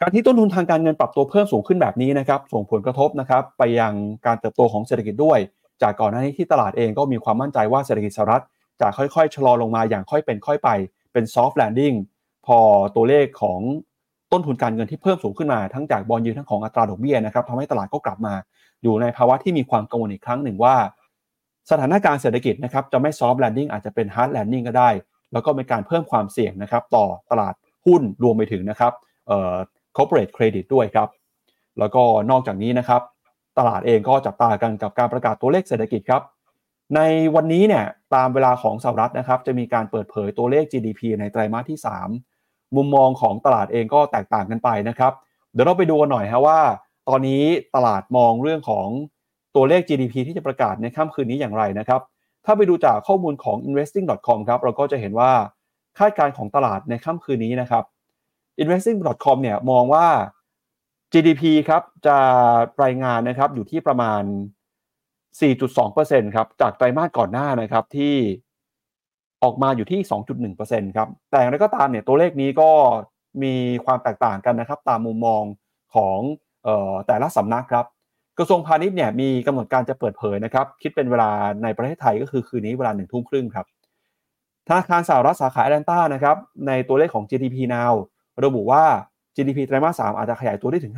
การที่ต้นทุนทางการเงินปรับตัวเพิ่มสูงขึ้นแบบนี้นะครับ ส่งผลกระทบนะครับไปยังการเติบโตของเศรษฐกิจด้วย จากก่อนหน้านี้ที่ตลาดเองก็มีความมั่นใจว่าเศรษฐกิจสหรัฐจะค่อยๆชะลอลงมาอย่างค่อยเป็นค่อยไป เป็น soft landing พอตัวเลขของต้นทุนการเงินที่เพิ่มสูงขึ้นมาทั้งจาก bond yield ทั้งของอัตราดอกเบี้ยนะครับทำให้ตลาดก็กลับมา อยู่ในภาวะที่มีความกังวลอีกครั้งหนึ่งว่า สถานการณ์เศรษฐกิจนะครับจะไม่ soft landing อาจจะเป็น hard landing ก็ได้ แล้วก็เป็นการเพิ่มความเสี่ยงนะครับต่อตลาดหุ้นรวมไปถึงนะครับเอ่อ corporate credit ด้วยครับ แล้วก็นอกจากนี้นะครับตลาดเองก็จับตากันกับการประกาศตัวเลขเศรษฐกิจครับ ในวันนี้เนี่ยตามเวลาของสหรัฐนะครับ จะมีการเปิดเผยตัวเลข GDP ในไตรมาสที่ 3 มุมมองของตลาดเองก็แตกต่างกันไปนะครับ เดี๋ยวเราไปดูกันหน่อยฮะว่า ตอนนี้ตลาดมองเรื่องของตัวเลข GDP ที่จะประกาศในค่ำคืนนี้อย่างไรนะครับ ถ้าไปดูจากข้อมูลของ investing.com ครับเราก็จะเห็นว่าคาดการณ์ของตลาดในค่ำคืนนี้นะครับ investing.com เนี่ยมองว่า GDP ครับจะรายงานนะครับอยู่ที่ประมาณ 4.2%ครับจากไตรมาสก่อนหน้านะครับที่ออกมาอยู่ที่ 2.1%ครับแต่อย่างไรก็ตามเนี่ยตัวเลขนี้ก็มีความแตกต่างกันนะครับ ตามมุมมองของออแต่ละสำนักครับ กระทรวงพาณิชย์เนี่ยมีกำหนดการจะเปิดเผยนะครับ คิดเป็นเวลาในประเทศไทยก็คือคืนนี้เวลาหนึ่งทุ่มครึ่งครับธนาคารสหรัฐสาขาแอตแลนตานะครับในตัวเลขของ GDP now ระบุว่า GDP ไตรมาส 3 อาจจะขยายตัวได้ถึง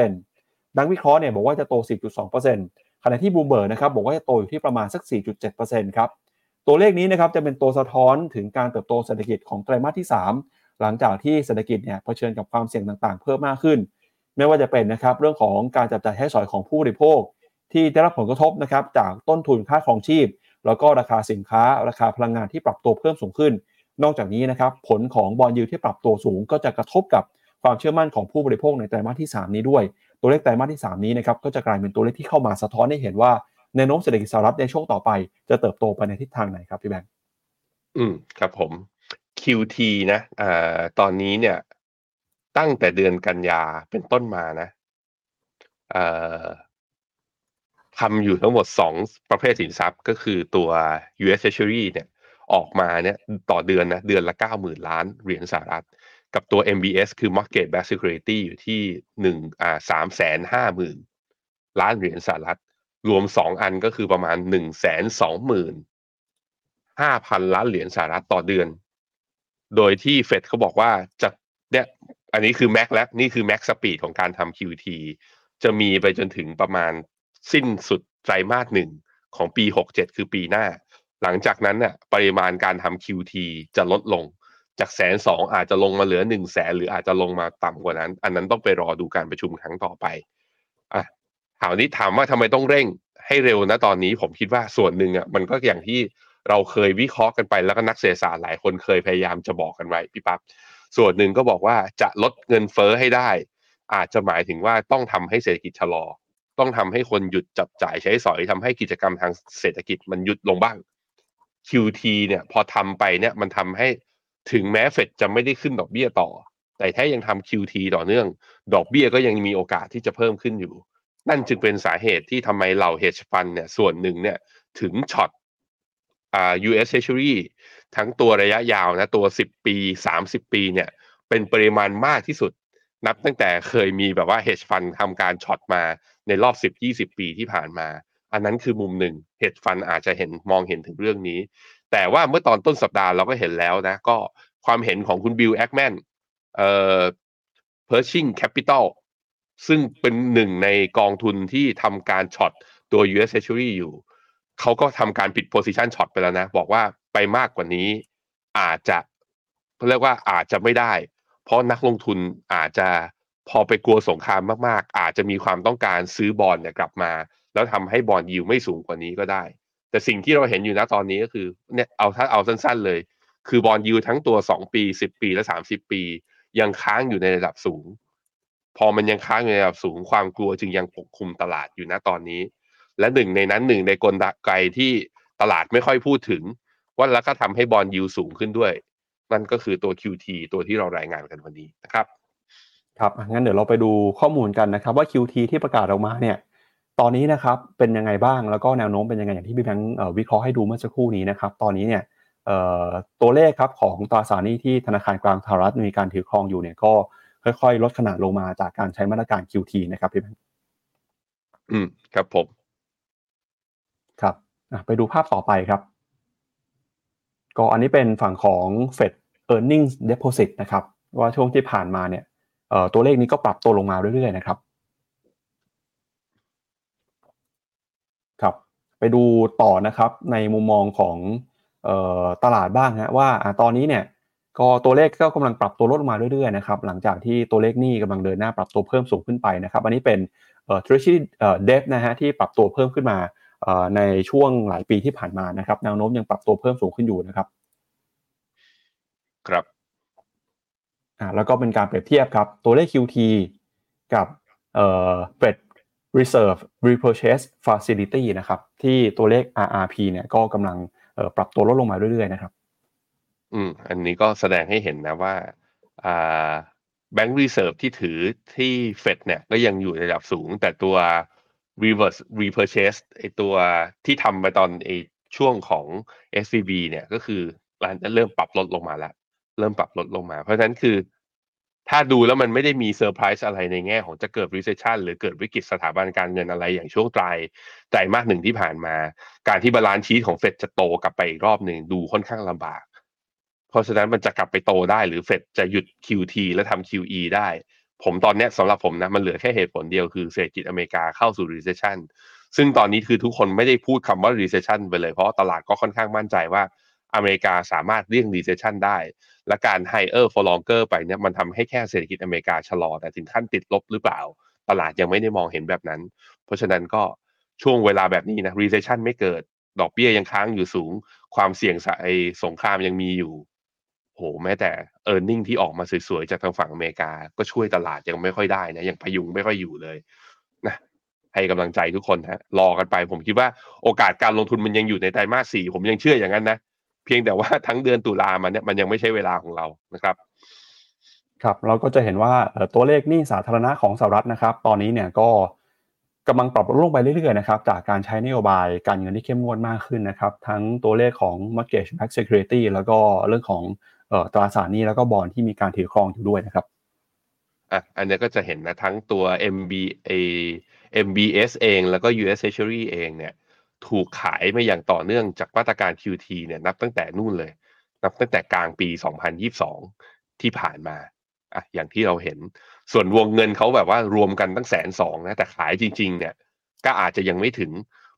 5.4%ดังวิเคราะห์เนี่ยบอกว่าจะโต4.2%ขณะที่บูมเบอร์นะครับบอกว่าจะโตอยู่ที่ประมาณสัก 4.7%ครับตัวเลขนี้นะครับจะเป็นตัวสะท้อนถึงการเติบโตเศรษฐกิจของไตรมาสที่ 3 หลังจากที่เศรษฐกิจเนี่ยเผชิญกับความเสี่ยงต่างๆ เพิ่มมากขึ้น ไม่ว่าจะเป็นนะครับเรื่องของการจับจ่ายใช้สอยของผู้บริโภค ที่ได้รับผลกระทบนะครับจากต้นทุนค่าครองชีพ แล้วก็ราคาสินค้า ราคาพลังงานที่ปรับตัวเพิ่มสูงขึ้น นอกจากนี้นะครับผลของบอลยูที่ปรับตัวสูง ก็จะกระทบกับความเชื่อมั่นของผู้บริโภคในไตรมาสที่ 3 นี้ด้วย ตัวเลขไตรมาสที่ 3 นี้นะครับก็จะกลายเป็นตัวเลขที่เข้ามาสะท้อนให้เห็นว่าแนวโน้มเศรษฐกิจสหรัฐในช่วงต่อไป จะเติบโตไปในทิศทางไหนครับพี่แบงค์อืมครับผม QT นะอ่าตอนนี้เนี่ย ตั้งแต่เดือนกันยาเป็นต้นมานะอ่าทำอยู่ทั้งหมดสองประเภทสินทรัพย์ก็คือตัว US Treasury เนี่ยออกมาเนี่ยต่อเดือนนะเดือนละเก้าหมื่นล้านเหรียญสหรัฐ กับตัว MBS คือ Mortgage Backed Security อยู่ที่หนึ่งอ่าสามแสนห้าหมื่นล้านเหรียญสหรัฐ รวมสองอันก็คือประมาณหนึ่งแสนสองหมื่นห้าพันล้านเหรียญสหรัฐต่อเดือน โดยที่เฟดเขาบอกว่าจะเนี่ย อันนี้คือแม็กแล้วนี่คือแม็กสปีดของการทำ QT จะมีไปจนถึงประมาณสิ้นสุดไตรมาสหนึ่งของปี 67 คือปีหน้า หลังจากนั้นน่ะปริมาณการทำ QT จะลดลง จากแสนสองอาจจะลงมาเหลือหนึ่งแสนหรืออาจจะลงมาต่ำกว่านั้น อันนั้นต้องไปรอดูการประชุมครั้งต่อไปอะข่าวนี้ถามว่าทำไมต้องเร่งให้เร็วนะตอนนี้ผมคิดว่าส่วนหนึ่งอะมันก็อย่างที่เราเคยวิเคราะห์กันไปแล้วก็นักเศรษฐศาสตร์หลายคนเคยพยายามจะบอกกันไว้พี่ปับ๊บ ส่วนหนึ่งก็บอกว่าจะลดเงินเฟ้อให้ได้ อาจจะหมายถึงว่าต้องทำให้เศรษฐกิจชะลอ ต้องทำให้คนหยุดจับจ่ายใช้สอยทำให้กิจกรรมทางเศรษฐกิจมันหยุดลงบ้าง QT เนี่ยพอทำไปเนี่ยมันทำให้ถึงแม้เฟดจะไม่ได้ขึ้นดอกเบี้ยต่อ แต่ถ้ายังทำ QT ต่อเนื่อง ดอกเบี้ยก็ยังมีโอกาสที่จะเพิ่มขึ้นอยู่ นั่นจึงเป็นสาเหตุที่ทำไมเหล่า hedge fund เนี่ยส่วนหนึ่งเนี่ยถึงช็อตอ่า US Treasury ทั้งตัวระยะยาวนะตัว 10 ปี 30 ปีเนี่ยเป็นปริมาณมากที่สุด นับตั้งแต่เคยมีแบบว่า hedge fund ทำการ short มาในรอบ 10-20 ปีที่ผ่านมา อันนั้นคือมุมหนึ่ง hedge fund อาจจะเห็นมองเห็นถึงเรื่องนี้ แต่ว่าเมื่อตอนต้นสัปดาห์เราก็เห็นแล้วนะ ก็ความเห็นของคุณบิลแอคแมนเอ่อ Pershing Capital ซึ่งเป็นหนึ่งในกองทุนที่ทำการ shortตัว US Treasury อยู่ เขาก็ทำการปิด position ช็อตไปแล้วนะ บอกว่า ไปมากกว่านี้ อาจจะเขาเรียกว่าอาจจะไม่ได้ เพราะนักลงทุนอาจจะพอไปกลัวสงครามมากๆ อาจจะมีความต้องการซื้อบอลเนี่ยกลับมา แล้วทำให้บอลยิวไม่สูงกว่านี้ก็ได้ แต่สิ่งที่เราเห็นอยู่นะตอนนี้ก็คือเนี่ยเอาถ้าเอาสั้น ๆเลย คือบอลยูทั้งตัว 2 ปี 10 ปีและ 30 ปี ยังค้างอยู่ในระดับสูง พอมันยังค้างอยู่ในระดับสูง ความกลัวจึงยังปกคลุมตลาดอยู่นะตอนนี้ และหนึ่งในนั้นหนึ่งในกลไกที่ตลาดไม่ค่อยพูดถึง ว่าแล้วก็ทำให้บอลยูสูงขึ้นด้วย นั่นก็คือตัว QT ตัวที่เรารายงานกันวันนี้นะครับ ครับอะงั้นเดี๋ยวเราไปดูข้อมูลกันนะครับ ว่า QT ที่ประกาศออกมาเนี่ย ตอนนี้นะครับเป็นยังไงบ้างแล้วก็แนวโน้มเป็นยังไงอย่างที่พี่แบงค์เอ่อวิเคราะห์ให้ดูเมื่อสักครู่นี้นะครับ ตอนนี้เนี่ยเอ่อตัวเลขครับของตราสารหนี้ที่ธนาคารกลางสหรัฐมีการถือครองอยู่เนี่ยก็ค่อยๆ ลดขนาดลงมาจากการใช้มาตรการ QT นะครับพี่แบงค์อืมครับผม ครับอะไปดูภาพต่อไปครับ ก็อันนี้เป็นฝั่งของ Fed e a r n i n g Deposit นะครับ ว่าช่วงที่ผ่านมาเนี่ยตัวเลขนี้ก็ปรับตัวลงมาเรื่อยๆนะครับครับ ไปดูต่อนะครับในมุมมองของออตลาดบ้างฮะว่าอตอนนี้เนี่ยก็ตัวเลขก็กำลังปรับตัวลดลงมาเรื่อยๆนะครับหลังจากที่ตัวเลขหนี้กำลังเดินหน้าปรับตัวเพิ่มสูงขึ้นไปนะครับ อันนี้เป็นเอ่อ Treasury เอ่อ Debt นะฮะที่ปรับตัวเพิ่มขึ้นมา ในช่วงหลายปีที่ผ่านมานะครับแนวโน้มยังปรับตัวเพิ่มสูงขึ้นอยู่นะครับ ครับอ่าแล้วก็เป็นการเปรียบเทียบครับ ตัวเลข QT กับเอ่อ Fed Reserve Repurchase Facility นะครับ ที่ตัวเลข RRP เนี่ยก็กำลังเอ่อปรับตัวลดลงมาเรื่อยๆนะครับ อืม อันนี้ก็แสดงให้เห็นนะว่าอ่า bank reserve ที่ถือที่เฟดเนี่ยก็ยังอยู่ในระดับสูง แต่ตัว reverse repurchase ไอตัวที่ทำไปตอนไอช่วงของ SVB เนี่ยก็คือน่าจะเริ่มปรับลดลงมาแล้ว เริ่มปรับลดลงมา เพราะฉะนั้นคือ ถ้าดูแล้วมันไม่ได้มีเซอร์ไพรส์อะไรในแง่ของจะเกิด recession หรือเกิดวิกฤตสถาบันการเงินอะไรอย่างช่วงไตรไตรมาสหนึ่งที่ผ่านมา การที่ balance sheet ของเฟดจะโตกลับไปอีกรอบหนึ่งดูค่อนข้างลำบาก เพราะฉะนั้นมันจะกลับไปโตได้หรือเฟดจะหยุด QT และทำ QE ได้ ผมตอนเนี้ยสำหรับผมนะ มันเหลือแค่เหตุผลเดียวคือเศรษฐกิจอเมริกาเข้าสู่ recession ซึ่งตอนนี้คือทุกคนไม่ได้พูดคำว่า recession ไปเลย เพราะตลาดก็ค่อนข้างมั่นใจว่าอเมริกาสามารถเลี่ยง recession ได้ และการ higher for longer ไปเนี่ยมันทำให้แค่เศรษฐกิจอเมริกาชะลอ แต่ถึงขั้นติดลบหรือเปล่า ตลาดยังไม่ได้มองเห็นแบบนั้น เพราะฉะนั้นก็ช่วงเวลาแบบนี้นะ recession ไม่เกิด ดอกเบี้ยยังค้างอยู่สูง ความเสี่ยงไอสงครามยังมีอยู่ โหแม้แต่ e a r n i n g ที่ออกมาสวยๆ จากทางฝั่งอเมริกา ก็ช่วยตลาดยังไม่ค่อยได้นะยังพยุงไม่ค่อยอยู่เลยนะให้กำลังใจทุกคนฮะรอกันไป ผมคิดว่าโอกาสการลงทุนมันยังอยู่ในไตรมาสสี่ผมยังเชื่ออย่างนั้นนะ เพียงแต่ว่าทั้งเดือนตุลามันเนี่ยมันยังไม่ใช่เวลาของเรานะครับครับเราก็จะเห็นว่าตัวเลขหนี้สาธารณะของสหรัฐนะครับ ตอนนี้เนี่ยก็กำลังปรับลงไปเรื่อยๆนะครับจากการใช้นโยบายการเงินที่เข้มงวดมากขึ้นนะครับ ทั้งตัวเลขของ mortgage backed security แล้วก็เรื่องของ ตราสารนี้แล้วก็บอลที่มีการถือครองอยู่ด้วยนะครับอะอันนี้ก็จะเห็นนะทั้งตัว MBA MBS เองแล้วก็ US Treasury เองเนี่ยถูกขายมาอย่างต่อเนื่องจากมาตรการ QT เนี่ยนับตั้งแต่นู่นเลย นับตั้งแต่กลางปี 2022 ที่ผ่านมาอะอย่างที่เราเห็น ส่วนวงเงินเขาแบบว่ารวมกันตั้งแสนสองนะแต่ขายจริง ๆ เนี่ย ก็อาจจะยังไม่ถึง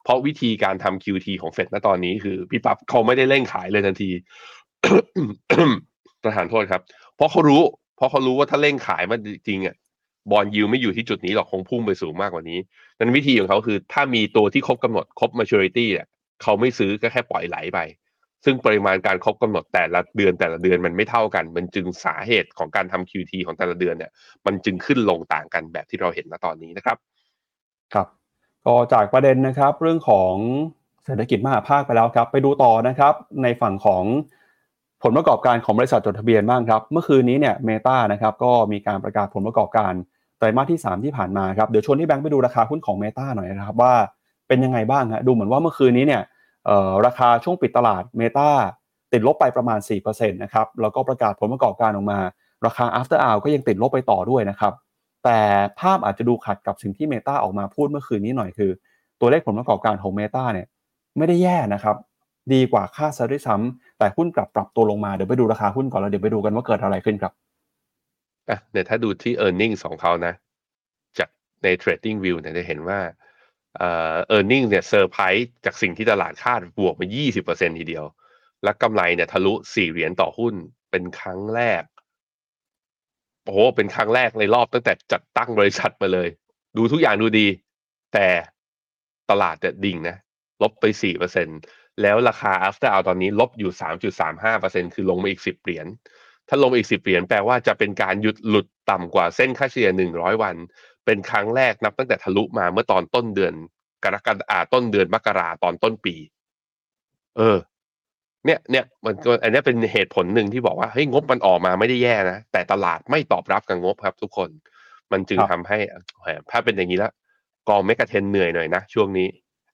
เพราะวิธีการทำ QT ของเฟดณตอนนี้คือ พี่ปั๊บเขาไม่ได้เร่งขายเลยทันที ประธานโทษครับ เพราะเขารู้เพราะเขารู้ว่าถ้าเร่งขายมันจริงอะบอลยูไม่อยู่ที่จุดนี้หรอกคงพุ่งไปสูงมากกว่านี้นั้นวิธีของเขาคือ ถ้ามีตัวที่ครบกำหนดครบ maturity เนี่ยเขาไม่ซื้อก็แค่ปล่อยไหลไป ซึ่งปริมาณการครบกำหนดแต่ละเดือนแต่ละเดือนมันไม่เท่ากัน มันจึงสาเหตุของการทำ QT ของแต่ละเดือนเนี่ย มันจึงขึ้นลงต่างกันแบบที่เราเห็นณตอนนี้นะครับ ครับ ก็จากประเด็นนะครับ เรื่องของเศรษฐกิจมหาภาคไปแล้วครับ ไปดูต่อนะครับ ในฝั่งของ ผลประกอบการของบริษัทจดทะเบียนบ้างครับ เมื่อคืนนี้เนี่ยเมตานะครับก็มีการประกาศผลประกอบการไตรมาสที่ 3 ที่ผ่านมาครับเดี๋ยวชวนที่แบงค์ไปดูราคาหุ้นของเมตาหน่อยนะครับว่าเป็นยังไงบ้างฮะดูเหมือนว่าเมื่อคืนนี้เนี่ยราคาช่วงปิดตลาดเมตาติดลบไปประมาณ4%นะครับแล้วก็ประกาศผลประกอบการออกมา ราคา after hour ก็ยังติดลบไปต่อด้วยนะครับแต่ภาพอาจจะดูขัดกับสิ่งที่เมตาออกมาพูดเมื่อคืนนี้หน่อยคือ ตัวเลขผลประกอบการของเมตาเนี่ยไม่ได้แย่นะครับ ดีกว่าค่าซะด้วยซ้ำแต่หุ้นกลับปรับตัวลงมาเดี๋ยวไปดูราคาหุ้นก่อนแล้วเดี๋ยวไปดูกันว่าเกิดอะไรขึ้นครับอะเดี๋ยวถ้าดูที่ e a r n i n g ของเขานะ จากใน Trading View เนี่ยจะเห็นว่าเอ่อ e a r n i n g เนี่ยเซอร์ไพรส์จากสิ่งที่ตลาดคาดบวกมา 20%ทีเดียว และกำไรเนี่ยทะลุ 4 เหรียญต่อหุ้นเป็นครั้งแรกโอ้โหเป็นครั้งแรกในรอบตั้งแต่จัดตั้งบริษัทมาเลย ดูทุกอย่างดูดี แต่ตลาดเนี่ยดิ่งนะลบไป 4% แล้วราคา after hour ตอนนี้ลบอยู่ 3.35%คือลงมาอีก 10 เหรียญ ถ้าลงอีกสิบเหรียญแปลว่าจะเป็นการหยุดหลุดต่ำกว่าเส้นค่าเฉลี่ยหนึ่งร้อยวัน เป็นครั้งแรกนับตั้งแต่ทะลุมาเมื่อตอนต้นเดือน กรกฎาต้นเดือนมกราตอนต้นปี เออ เนี่ยเนี่ยมันก็อันนี้เป็นเหตุผลหนึ่งที่บอกว่าเฮ้ยงบมันออกมาไม่ได้แย่นะ แต่ตลาดไม่ตอบรับกับงบครับ ทุกคน มันจึงทำให้ถ้าเป็นอย่างนี้แล้วกองเมกะเทนเหนื่อยหน่อยนะช่วงนี้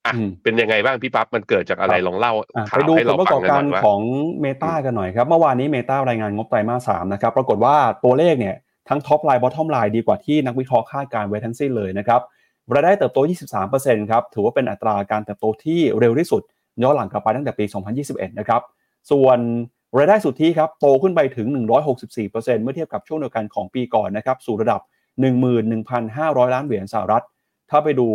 อะเป็นยังไงบ้างพี่ปั๊บมันเกิดจากอะไรลองเล่าข่าวให้เราฟังกันหน่อยว่าของเมตากันหน่อยครับ เมื่อวานนี้เมตารายงานงบไตรมาสสามนะครับปรากฏว่าตัวเลขเนี่ยทั้ง top line bottom line ดีกว่าที่นักวิเคราะห์คาดการณ์ไว้ทั้งสิ้นเลยนะครับรายได้เติบโต 23%ครับถือว่าเป็นอัตราการเติบโตที่เร็วที่สุด ย้อนหลังกลับไปตั้งแต่ปี 2021 นะครับส่วนรายได้สุทธิครับโตขึ้นไปถึง 164%เมื่อเทียบกับช่วงเดียวกันของปีก่อนนะครับสู่ระดับ 11,500 ล้านเหรียญสหรัฐ ถ้าไปดู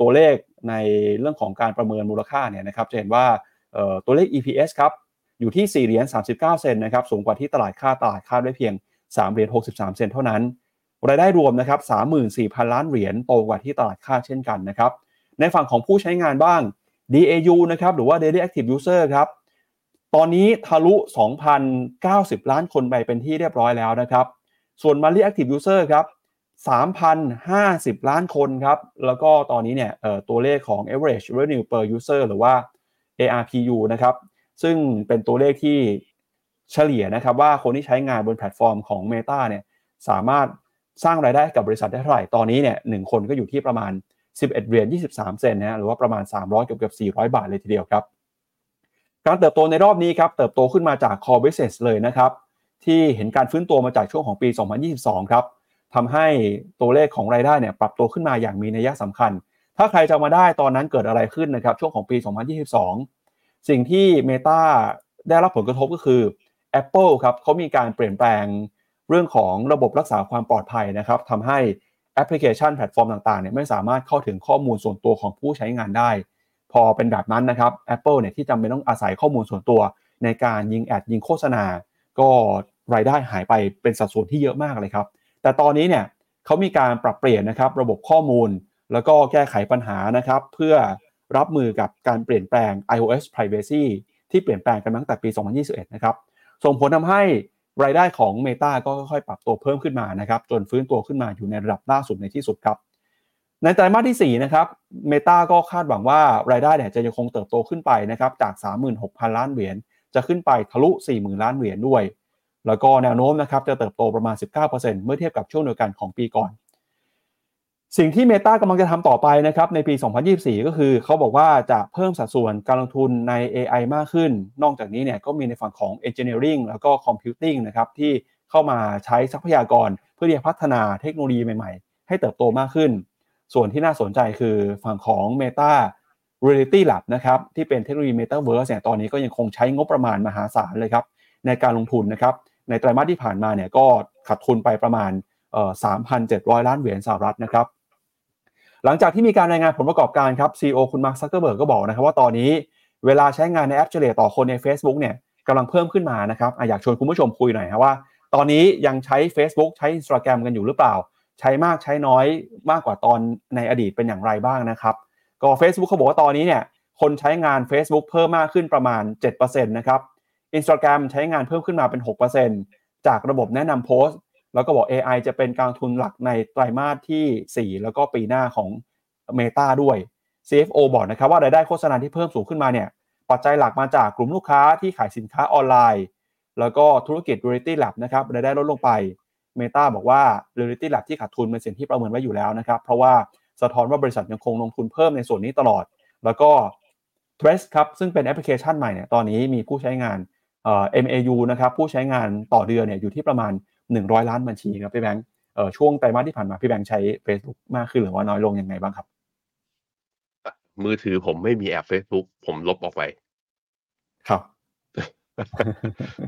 ตัวเลข ในเรื่องของการประเมินมูลค่าเนี่ยนะครับจะเห็นว่าตัวเลข EPS ครับอยู่ที่4เหรียญ39 เซนนะครับสูงกว่าที่ตลาดค่าตลาดคาดไว้เพียง3เหรียญ63 เซนเท่านั้น รายได้รวมนะครับ34,000 ล้านเหรียญโตกว่าที่ตลาดคาดเช่นกันนะครับในฝั่งของผู้ใช้งานบ้าง DAU นะครับหรือว่า Daily Active User ครับตอนนี้ทะลุ 2,090 ล้านคนไปเป็นที่เรียบร้อยแล้วนะครับส่วน Monthly Active User ครับ 3,050 ล้านคนครับ แล้วก็ตอนนี้เนี่ยตัวเลขของ average revenue per user หรือว่า ARPU นะครับ ซึ่งเป็นตัวเลขที่เฉลี่ยนะครับว่าคนที่ใช้งานบนแพลตฟอร์มของ Meta เนี่ยสามารถสร้างรายได้กับบริษัทได้เท่าไหร่ ตอนนี้เนี่ยหคนก็อยู่ที่ประมาณ 11เหรียญ23 เซนนะหรือว่าประมาณ 300เกือบเกือบ400 บาทเลยทีเดียวครับ การเติบโตในรอบนี้ครับ เติบโตขึ้นมาจาก core business เลยนะครับ ที่เห็นการฟื้นตัวมาจากช่วงของปี 2022 ครับ ทำให้ตัวเลขของรายได้เนี่ยปรับตัวขึ้นมาอย่างมีนัยสำคัญ ถ้าใครจำไม่ได้ตอนนั้นเกิดอะไรขึ้นนะครับ ช่วงของปี 2022 สิ่งที่ Meta ได้รับผลกระทบก็คือ Apple ครับเขามีการเปลี่ยนแปลงเรื่องของระบบรักษาความปลอดภัยนะครับทำให้แอปพลิเคชันแพลตฟอร์มต่างๆเนี่ยไม่สามารถเข้าถึงข้อมูลส่วนตัวของผู้ใช้งานได้ พอเป็นแบบนั้นนะครับ Apple เนี่ยที่จำเป็นต้องอาศัยข้อมูลส่วนตัว ในการยิงแอดยิงโฆษณา ก็รายได้หายไปเป็นสัดส่วนที่เยอะมากเลยครับ แต่ตอนนี้เนี่ยเขามีการปรับเปลี่ยนนะครับระบบข้อมูล แล้วก็แก้ไขปัญหานะครับ เพื่อรับมือกับการเปลี่ยนแปลง iOS privacy ที่เปลี่ยนแปลงกันตั้งแต่ปี 2021 นะครับ ส่งผลทำให้รายได้ของ Meta ก็ค่อยๆปรับตัวเพิ่มขึ้นมานะครับ จนฟื้นตัวขึ้นมาอยู่ในระดับล่าสุดในที่สุดครับ ในไตรมาสที่ 4 นะครับ Meta ก็คาดหวังว่ารายได้เนี่ยจะยังคงเติบโตขึ้นไปนะครับ จาก 36,000 ล้านเหรียญ จะขึ้นไปทะลุ 40,000 ล้านเหรียญด้วย แล้วก็แนวโน้มนะครับจะเติบโตประมาณ 19%เมื่อเทียบกับช่วงเดียวกันของปีก่อน สิ่งที่ Meta กำลังจะทำต่อไปนะครับในปี 2024 ก็คือเขาบอกว่าจะเพิ่มสัดส่วนการลงทุนใน AI มากขึ้น นอกจากนี้เนี่ยก็มีในฝั่งของ Engineering แล้วก็ Computing นะครับที่เข้ามาใช้ทรัพยากรเพื่อที่จะพัฒนาเทคโนโลยีใหม่ๆ ให้เติบโตมากขึ้น ส่วนที่น่าสนใจคือฝั่งของ Meta Reality Lab นะครับที่เป็นเทคโนโลยี Metaverse เนี่ยตอนนี้ก็ยังคงใช้งบประมาณมหาศาลเลยครับในการลงทุนนะครับ ในไตรมาสที่ผ่านมาเนี่ยก็ขาดทุนไปประมาณ 3,700 ล้านเหรียญสหรัฐนะครับ หลังจากที่มีการรายงานผลประกอบการครับ CEO คุณมาร์คซักเกอร์เบิร์กก็บอกนะครับว่าตอนนี้เวลาใช้งานในแอปเฉลี่ยต่อคนใน Facebook เนี่ยกำลังเพิ่มขึ้นมานะครับออยากชวนคุณผู้ชมคุยหน่อยครับว่า ตอนนี้ยังใช้ Facebook ใช้ Instagram กันอยู่หรือเปล่า ใช้มากใช้น้อยมากกว่าตอนในอดีตเป็นอย่างไรบ้างนะครับ ก็ Facebook เขาบอกว่าตอนนี้เนี่ยคนใช้งาน Facebook เพิ่มมากขึ้นประมาณ 7%นะครับ Instagram ใช้งานเพิ่มขึ้นมาเป็น 6%จากระบบแนะนำโพสต์แล้วก็บอก AI จะเป็นการทุนหลักในไตรมาสที่ 4 แล้วก็ปีหน้าของ Meta ด้วย CFO บอกนะครับว่ารายได้โฆษณาที่เพิ่มสูงขึ้นมาเนี่ยปัจจัยหลักมาจากกลุ่มลูกค้าที่ขายสินค้าออนไลน์ แล้วก็ธุรกิจ Reality Lab นะครับรายได้ลดลงไป Meta บอกว่า Reality Lab ที่ขาดทุนเป็นสิ่งที่ประเมินไว้อยู่แล้วนะครับ เพราะว่าสะท้อนว่าบริษัทยังคงลงทุนเพิ่มในส่วนนี้ตลอด แล้วก็ t r e s ครับซึ่งเป็นแอปพลิเคชันใหม่เนี่ยตอนนี้มีผู้ใช้งาน MAU นะครับผู้ใช้งานต่อเดือนเนี่ยอยู่ที่ประมาณ 100 ล้านบัญชีครับพี่แบงค์เอ่อช่วงไตรมาสที่ผ่านมาพี่แบงค์ใช้ Facebook มากขึ้นหรือว่าน้อยลงยังไงบ้างครับ มือถือผมไม่มีแอป Facebook ผมลบออกไป ครับ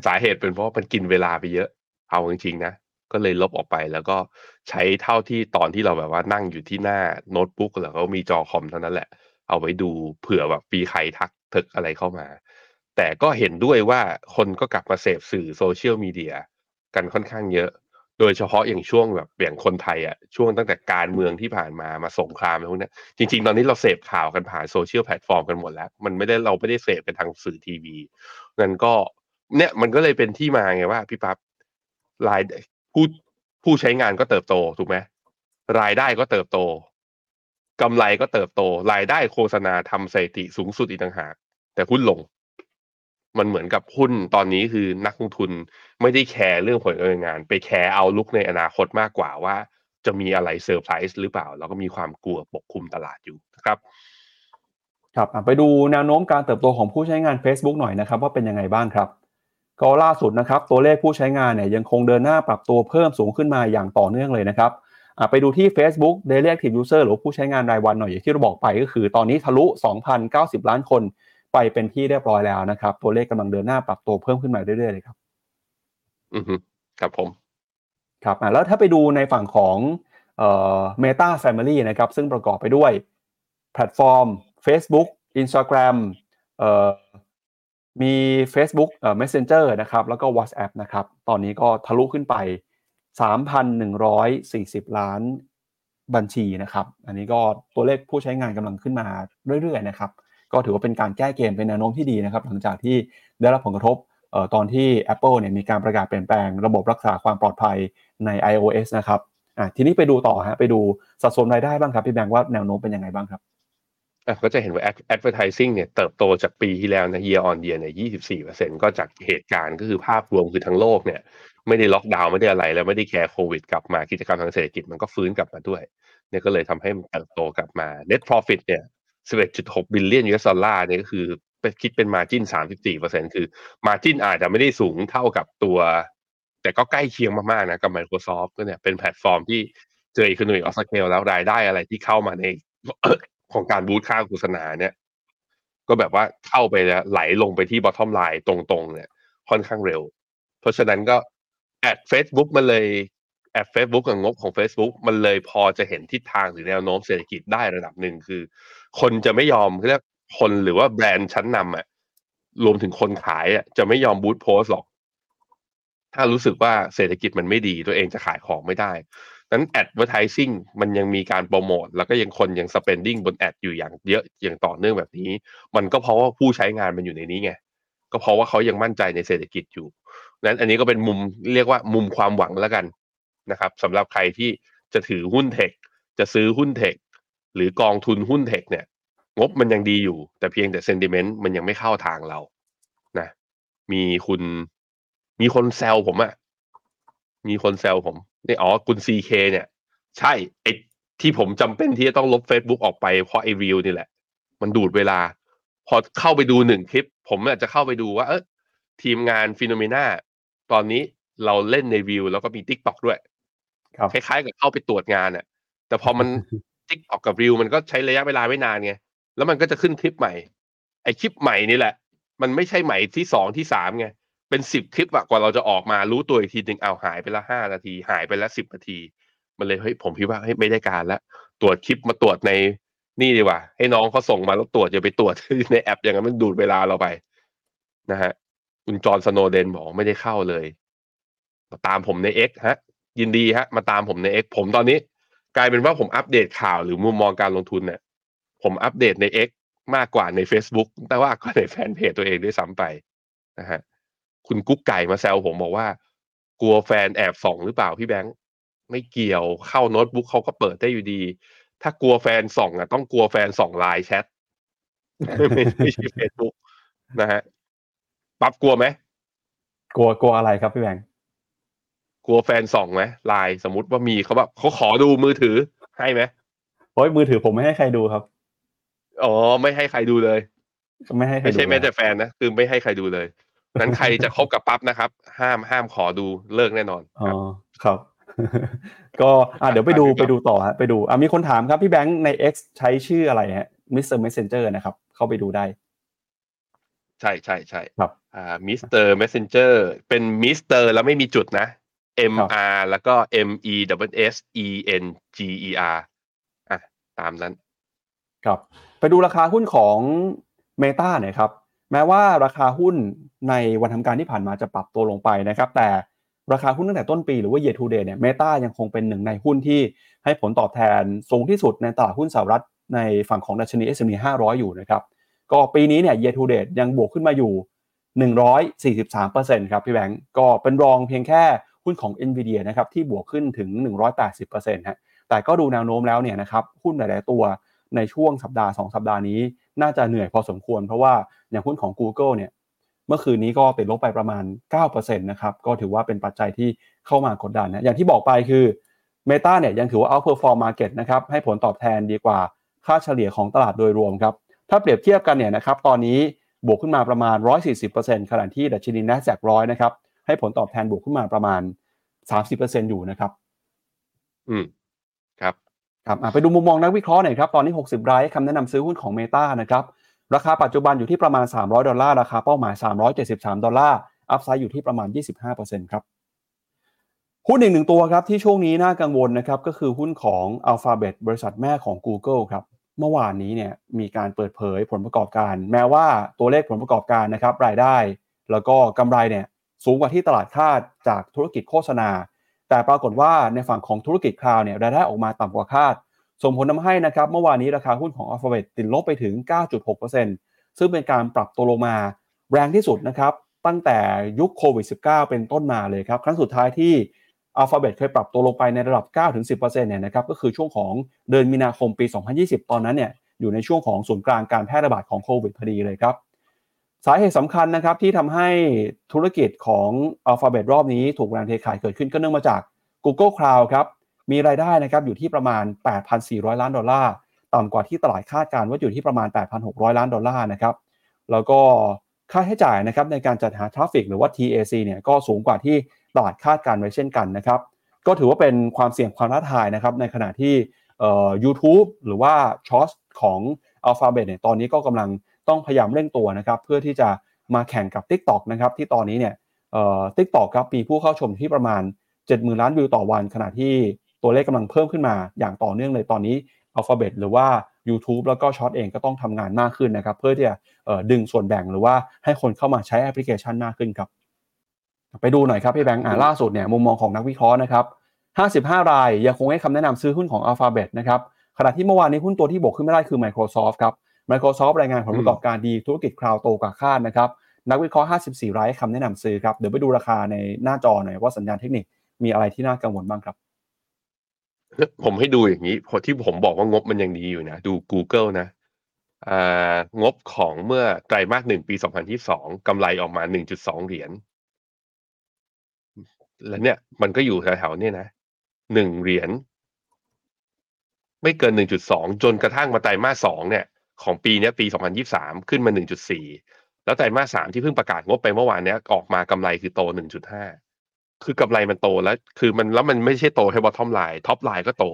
สาเหตุเป็นเพราะมันกินเวลาไปเยอะ เอาจริงๆนะก็เลยลบออกไปแล้วก็ใช้เท่าที่ตอนที่เราแบบว่านั่งอยู่ที่หน้าโน้ตบุ๊กแล้วก็มีจอคอมเท่านั้นแหละ เอาไว้ดูเผื่อแบบปีใครทักทึกอะไรเข้ามา แต่ก็เห็นด้วยว่าคนก็กลับมาเสพสื่อโซเชียลมีเดียกันค่อนข้างเยอะ โดยเฉพาะอย่างช่วงแบบอย่างคนไทยอะช่วงตั้งแต่การเมืองที่ผ่านมามาสงครามอะไรพวกนี้จริง ๆ ตอนนี้เราเสพข่าวกันผ่านโซเชียลแพลตฟอร์มกันหมดแล้ว มันไม่ได้เราไม่ได้เสพกันทางสื่อทีวีงั้นก็เนี่ยมันก็เลยเป็นที่มาไงว่าพี่ปั๊บรายผู้ผู้ใช้งานก็เติบโตถูกไหมรายได้ก็เติบโตกำไรก็เติบโต รายได้โฆษณาทำสถิติสูงสุดอีกต่างหากแต่หุ้นลง มันเหมือนกับหุ้นตอนนี้คือนักลงทุนไม่ได้แคร์เรื่องผลการงาน ไปแคร์ outlook ในอนาคตมากกว่าว่า จะมีอะไรเซอร์ไพรส์หรือเปล่า แล้วก็มีความกลัวปกคลุมตลาดอยู่นะครับครับไปดูแนวโน้มการเติบโตของผู้ใช้งาน Facebook หน่อยนะครับว่าเป็นยังไงบ้างครับก็ล่าสุดนะครับตัวเลขผู้ใช้งานเนี่ยยังคงเดินหน้าปรับตัวเพิ่มสูงขึ้นมาอย่างต่อเนื่องเลยนะครับไปดูที่ Facebook Daily Active User หรือผู้ใช้งานรายวันหน่อยอย่างที่เราบอกไปก็คือ ตอนนี้ทะลุ 2,090 ล้านคน ไปเป็นที่เรียบร้อยแล้วนะครับ ตัวเลขกำลังเดินหน้าปรับตัวเพิ่มขึ้นมาเรื่อยๆเลยครับ อือฮึครับผม ครับอะแล้วถ้าไปดูในฝั่งของเอ่อ Meta Family นะครับ ซึ่งประกอบไปด้วยแพลตฟอร์ม Facebook Instagram เอ่อมี Facebook เอ่อ Messenger นะครับ แล้วก็ WhatsApp นะครับ ตอนนี้ก็ทะลุขึ้นไป 3,140 ล้านบัญชีนะครับ อันนี้ก็ตัวเลขผู้ใช้งานกำลังขึ้นมาเรื่อยๆนะครับ ก็ถือว่าเป็นการแก้เกมเป็นแนวโน้มที่ดีนะครับหลังจากที่ได้รับผลกระทบออตอนที่ Apple เนี่ยมีการประกาศเปลี่ยนแปลงระบบรักษาความปลอดภัยใน iOS นะครับอะทีนี้ไปดูต่อฮะไปดูสัดส่วนรายได้บ้างครับพี่แบงค์ว่าแนวโน้มเป็นยังไงบ้างครับก็จะเห็นว่า advertising เนี่ยเติบโตจากปีที่แล้วนะ year on year เนี่ย24%ก็จากเหตุการณ์ก็คือภาพรวมคือทั้งโลกเนี่ยไม่ได้ล็อกดาวน์ไม่ได้อะไร แล้วไม่ได้แคร์โควิดกลับมากิจกรรมทางเศรษฐกิจมันก็ฟื้นกลับมาด้วยเนี่ยก็เลยทำให้มันเติบโตกลับมา net profit เนี่ย 11.6 บิลเลียน US ดอลลาร์เนี่ยก็คือเป็นคิดเป็น margin 34%คือ margin อาจจะไม่ได้สูงเท่ากับตัว แต่ก็ใกล้เคียงมากๆนะกับ Microsoft ก็เนี่ยเป็นแพลตฟอร์มที่เจอ economic of scale แล้วรายได้อะไรที่เข้ามาในของการ boost ค่าโฆษณาเนี่ย ก็แบบว่าเข้าไปแล้วไหลลงไปที่ bottom line ตรงๆ เนี่ย ค่อนข้างเร็ว เพราะฉะนั้นก็แอด Facebook มันเลย แอด Facebook กับงบของ Facebook มันเลยพอจะเห็นทิศทางหรือแนวโน้มเศรษฐกิจได้ระดับหนึ่งคือ คนจะไม่ยอมเรียกคนหรือว่าแบรนด์ชั้นนำอะรวมถึงคนขายอะจะไม่ยอมบูตโพสหรอก ถ้ารู้สึกว่าเศรษฐกิจมันไม่ดีตัวเองจะขายของไม่ได้นั้น advertising มันยังมีการโปรโมทแล้วก็ยังคนยัง spending บนแอดอยู่อย่างเยอะอย่างต่อเนื่องแบบนี้ มันก็เพราะว่าผู้ใช้งานมันอยู่ในนี้ไงก็เพราะว่าเขายังมั่นใจในเศรษฐกิจอยู่นั้นอันนี้ก็เป็นมุมเรียกว่ามุมความหวังแล้วกัน นะครับสำหรับใครที่จะถือหุ้นเทค จะซื้อหุ้นเทค หรือกองทุนหุ้นเทคเนี่ย งบมันยังดีอยู่ แต่เพียงแต่ sentiment มันยังไม่เข้าทางเรานะมีคุณมีคนแซวผมอะมีคนแซวผมนี่อ๋อคุณซีเคเนี่ย ใช่ไอที่ผมจำเป็นที่จะต้องลบ Facebook ออกไปเพราะไอ Reel นี่แหละ มันดูดเวลา พอเข้าไปดูหนึ่งคลิป ผมอาจจะเข้าไปดูว่า เออทีมงาน Finnomenaตอนนี้เราเล่นในวิวแล้วก็มี t ิ k t o k ด้วย ครับคล้ายๆกับเข้าไปตรวจงานอะ แต่พอมัน t ิ k t o k กับวิวมันก็ใช้ระยะเวลาไม่นานไงแล้วมันก็จะขึ้นคลิปใหม่ ไอคลิปใหม่นี่แหละ มันไม่ใช่ใหม่ที่สองที่สามไงเป็นสิบคลิปอะกว่าเราจะออกมารู้ตัวอีกทีหนึ่งเอาหายไปละห้านาที หายไปละสิบนาที มันเลยเฮ้ยผมคิดว่าเฮ้ยไม่ได้การแล้วตรวจคลิปมาตรวจในนี่ดีกว่า ให้น้องเขาส่งมาแล้วตรวจอย่าไปตรวจในแอปอย่างนั้นมันดูดเวลาเราไป นะฮะ คุณจอห์นสโนเดนบอกไม่ได้เข้าเลยมาตามผมใน X ฮะ ยินดีฮะ มาตามผมใน X ผมตอนนี้ กลายเป็นว่าผมอัปเดตข่าวหรือมุมมองการลงทุนเนี่ยผมอัปเดตใน X มากกว่าใน Facebook แต่ว่าก็ในแฟนเพจตัวเองด้วยซ้ำไปนะฮะคุณกุ๊กไก่มาแซวผมบอกว่า กลัวแฟนแอบส่องหรือเปล่าพี่แบงค์ไม่เกี่ยวเข้าโน้ตบุ๊กเขาก็เปิดได้อยู่ดี ถ้ากลัวแฟนส่องอะต้องกลัวแฟนส่องไลน์แชทไม่ไม่ใช่เฟซบุ๊กนะฮะปั๊บกลัวไหมกลัวกลัวอะไรครับพี่แบงค์ กลัวแฟนส่องไหมไลน์สมมติว่ามีเขาแบบเขาขอดูมือถือให้ไหมโอ้ยมือถือผมไม่ให้ใครดูครับอ๋อไม่ให้ใครดูเลย ไม่ให้ใครไม่ดูใช่แม้แต่นะแฟนนะคือไม่ให้ใครดูเลยนั้นใครจะคบกับปั๊บนะครับ ห้ามห้ามขอดูเลิกแน่นอนอ๋อครับครับก็อะเดี๋ยวไปดูครับไปดูต่อฮะไปดูอะมีคนถามครับพี่แบงค์ใน X ใช้ชื่ออะไรฮะ Mr. Messenger นะครับ เข้าไปดูได้ ใช่ใช่ใช่ครับอ่า Mister Messenger เป็นมิสเตอร์แล้วไม่มีจุดนะ M ครับ R แล้วก็ M E S S E N G E R อะตามนั้น ครับไปดูราคาหุ้นของ Meta หน่อยครับ แม้ว่าราคาหุ้นในวันทำการที่ผ่านมาจะปรับตัวลงไปนะครับ แต่ราคาหุ้นตั้งแต่ต้นปีหรือว่า year to date เนี่ย Meta ยังคงเป็นหนึ่งในหุ้นที่ให้ผลตอบแทนสูงที่สุดในตลาดหุ้นสหรัฐในฝั่งของดัชนี S&P 500 อยู่นะครับ ก็ปีนี้เนี่ย year to date ยังบวกขึ้นมาอยู่ 143%ครับพี่แบงก์ก็เป็นรองเพียงแค่ หุ้นของ NVIDIA นะครับที่บวกขึ้นถึง 180%ฮะแต่ก็ดูแนวโน้มแล้วเนี่ยนะครับหุ้นหลาย ๆ ตัวในช่วงสัปดาห์ 2 สัปดาห์นี้ น่าจะเหนื่อยพอสมควร เพราะว่าอย่างหุ้นของ Google เนี่ยเมื่อคืนนี้ก็ติดลบไปประมาณ 9%นะครับก็ถือว่าเป็นปัจจัยที่เข้ามากดดันนะอย่างที่บอกไปคือ Meta เนี่ยยังถือว่า outperform market นะครับให้ผลตอบแทนดีกว่าค่าเฉลี่ยของตลาดโดยรวมครับถ้าเปรียบเทียบกันเนี่ยนะครับตอนนี้บวกขึ้นมาประมาณ 140%ขณะที่ดัชนี NASDAQ ร้อยนะครับ ให้ผลตอบแทนบวกขึ้นมาประมาณ 30%อยู่นะครับ อืมครับครับอะไปดูมุมมองนักวิเคราะห์หน่อยครับตอนนี้ 60ไร้คำแนะนำซื้อหุ้นของ Meta นะครับราคาปัจจุบันอยู่ที่ประมาณ 300 ดอลลาร์ราคาเป้าหมาย 373 ดอลลาร์ upside อยู่ที่ประมาณ 25%ครับหุ้นอีกหนึ่งตัวครับที่ช่วงนี้น่ากังวลนะครับก็คือหุ้นของ Alphabet บริษัทแม่ของ Google ครับเมื่อวานนี้เนี่ยมีการเปิดเผยผลประกอบการ แม้ว่าตัวเลขผลประกอบการนะครับรายได้ แล้วก็กำไรเนี่ย สูงกว่าที่ตลาดคาดจากธุรกิจโฆษณา แต่ปรากฏว่าในฝั่งของธุรกิจคลาวด์เนี่ยรายได้ออกมาต่ำกว่าคาด ส่งผลทำให้นะครับเมื่อวานนี้ราคาหุ้นของ Alphabet ติดลบไปถึง 9.6%ซึ่งเป็นการปรับตัวลงมาแรงที่สุดนะครับตั้งแต่ยุคโควิด -19 เป็นต้นมาเลยครับครั้งสุดท้ายที่ Alphabet เคยปรับตัวลงไปในระดับ 9-10%เนี่ยนะครับก็คือช่วงของเดือนมีนาคมปี 2020 ตอนนั้นเนี่ยอยู่ในช่วงของศูนย์กลางการแพร่ระบาดของโควิดพอดีเลยครับ สาเหตุสำคัญนะครับที่ทำให้ธุรกิจของ Alphabet รอบนี้ถูกแรงเทขายเกิดขึ้นก็เนื่องมาจาก Google Cloud ครับ มีรายได้นะครับอยู่ที่ประมาณ 8,400 ล้านดอลลาร์ต่ำกว่าที่ตลาดคาดการณ์ว่าอยู่ที่ประมาณ 8,600 ล้านดอลลาร์นะครับแล้วก็ค่าใช้จ่ายนะครับในการจัดหาทราฟฟิกหรือว่า TAC เนี่ยก็สูงกว่าที่ตลาดคาดการณ์ไว้เช่นกันนะครับก็ถือว่าเป็นความเสี่ยงความท้าทายนะครับในขณะที่ YouTube หรือว่าชอสของ Alphabet เนี่ยตอนนี้ก็กำลัง ต้องพยายามเร่งตัวนะครับเพื่อที่จะมาแข่งกับ TikTok นะครับที่ตอนนี้เนี่ยเอ่อ TikTok ครับมีผู้เข้าชมที่ประมาณ 70,000 ล้านวิวต่อวัน ขณะที่ตัวเลขกำลังเพิ่มขึ้นมาอย่างต่อเนื่องเลยตอนนี้ Alphabet หรือว่า YouTube แล้วก็ Shorts เองก็ต้องทำงานมากขึ้นนะครับ เพื่อที่จะดึงส่วนแบ่งหรือว่าให้คนเข้ามาใช้แอปพลิเคชันมากขึ้นครับ ไปดูหน่อยครับพี่แบงค์อ่าล่าสุดเนี่ยมุมมองของนักวิเคราะห์นะครับ 55 รายยังคงให้คำแนะนำซื้อหุ้นของ Alphabet นะครับขณะที่เมื่อวานนี้หุ้นตัวที่บวกขึ้นมาได้คือ Microsoft ครับ Microsoft รายงานผลประกอบการดีธุรกิจคลาวด์โตกว่าคาดนะครับ นักวิเคราะห์ 54 รายให้คำแนะนำซื้อครับ เดี๋ยวไปดูราคาในหน้าจอหน่อยว่าสัญญาณเทคนิคมีอะไรที่น่ากังวลบ้างครับ ผมให้ดูอย่างนี้พอที่ผมบอกว่างบมันยังดีอยู่นะ ดู Google นะอ่างบของเมื่อไตรมาสหนึ่งปี 2022กำไรออกมา 1.2 เหรียญ แล้วเนี่ยมันก็อยู่แถวๆเนี่ยนะหนึ่งเหรียญ ไม่เกิน 1.2 จนกระทั่งมาไตรมาสสองเนี่ย ของปีนี้ปี 2023 ขึ้นมา 1.4 แล้วไตรมาสสามที่เพิ่งประกาศงบไปเมื่อวานนี้ออกมากำไรคือโต 1.5 คือกำไรมันโตแล้ว คือมันแล้วมันไม่ใช่โตแค่ bottom line top line ก็โต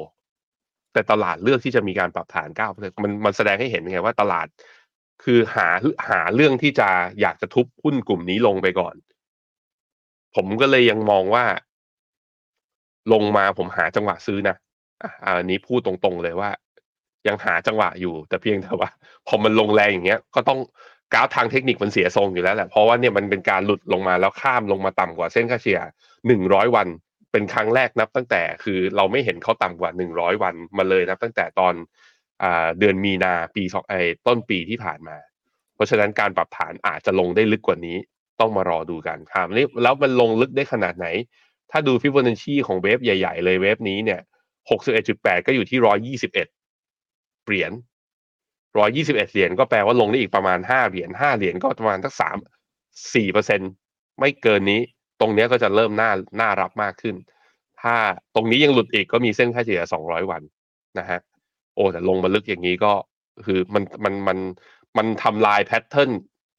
แต่ตลาดเลือกที่จะมีการปรับฐาน9%มันมันแสดงให้เห็นไงว่าตลาด คือหาหาเรื่องที่จะอยากจะทุบหุ้นกลุ่มนี้ลงไปก่อน ผมก็เลยยังมองว่า ลงมาผมหาจังหวะซื้อนะอะอันนี้พูดตรงๆเลยว่า ยังหาจังหวะอยู่ แต่เพียงแต่ว่า พอมันลงแรงอย่างเงี้ย ก็ต้องกราฟทางเทคนิคมันเสียทรงอยู่แล้วแหละเพราะว่าเนี่ยมันเป็นการหลุดลงมาแล้วข้ามลงมาต่ำกว่าเส้นค่าเฉลี่ยหนึ่งร้อยวัน เป็นครั้งแรกนับตั้งแต่คือเราไม่เห็นเขาต่ำกว่าหนึ่งร้อยวันมาเลยนับตั้งแต่ตอนอเดือนมีนาปีสองไอต้นปีที่ผ่านมา เพราะฉะนั้นการปรับฐานอาจจะลงได้ลึกกว่านี้ต้องมารอดูกันครับนี่แล้วมันลงลึกได้ขนาดไหน ถ้าดูฟิบ b นัชชีของ wave ใหญ่ ๆ เลย wave นี้เนี่ยหกสิบเอ็ดจุดแปดก็อยู่ที่ร้อยยี่สิบเอ็ด เหรียญร้อยยี่สิบเอ็ดเหรียญก็แปลว่าลงได้อีกประมาณห้าเหรียญห้าเหรียญก็ประมาณทั้งสามสี่เปอร์เซ็นต์ไม่เกินนี้ ตรงนี้ก็จะเริ่มน่าน่ารับมากขึ้น ถ้าตรงนี้ยังหลุดอีกก็มีเส้นค่าเฉลี่ยสองร้อยวันนะฮะโอ้แต่ลงมาลึกอย่างนี้ก็คือมันมันมันมันทำลาย pattern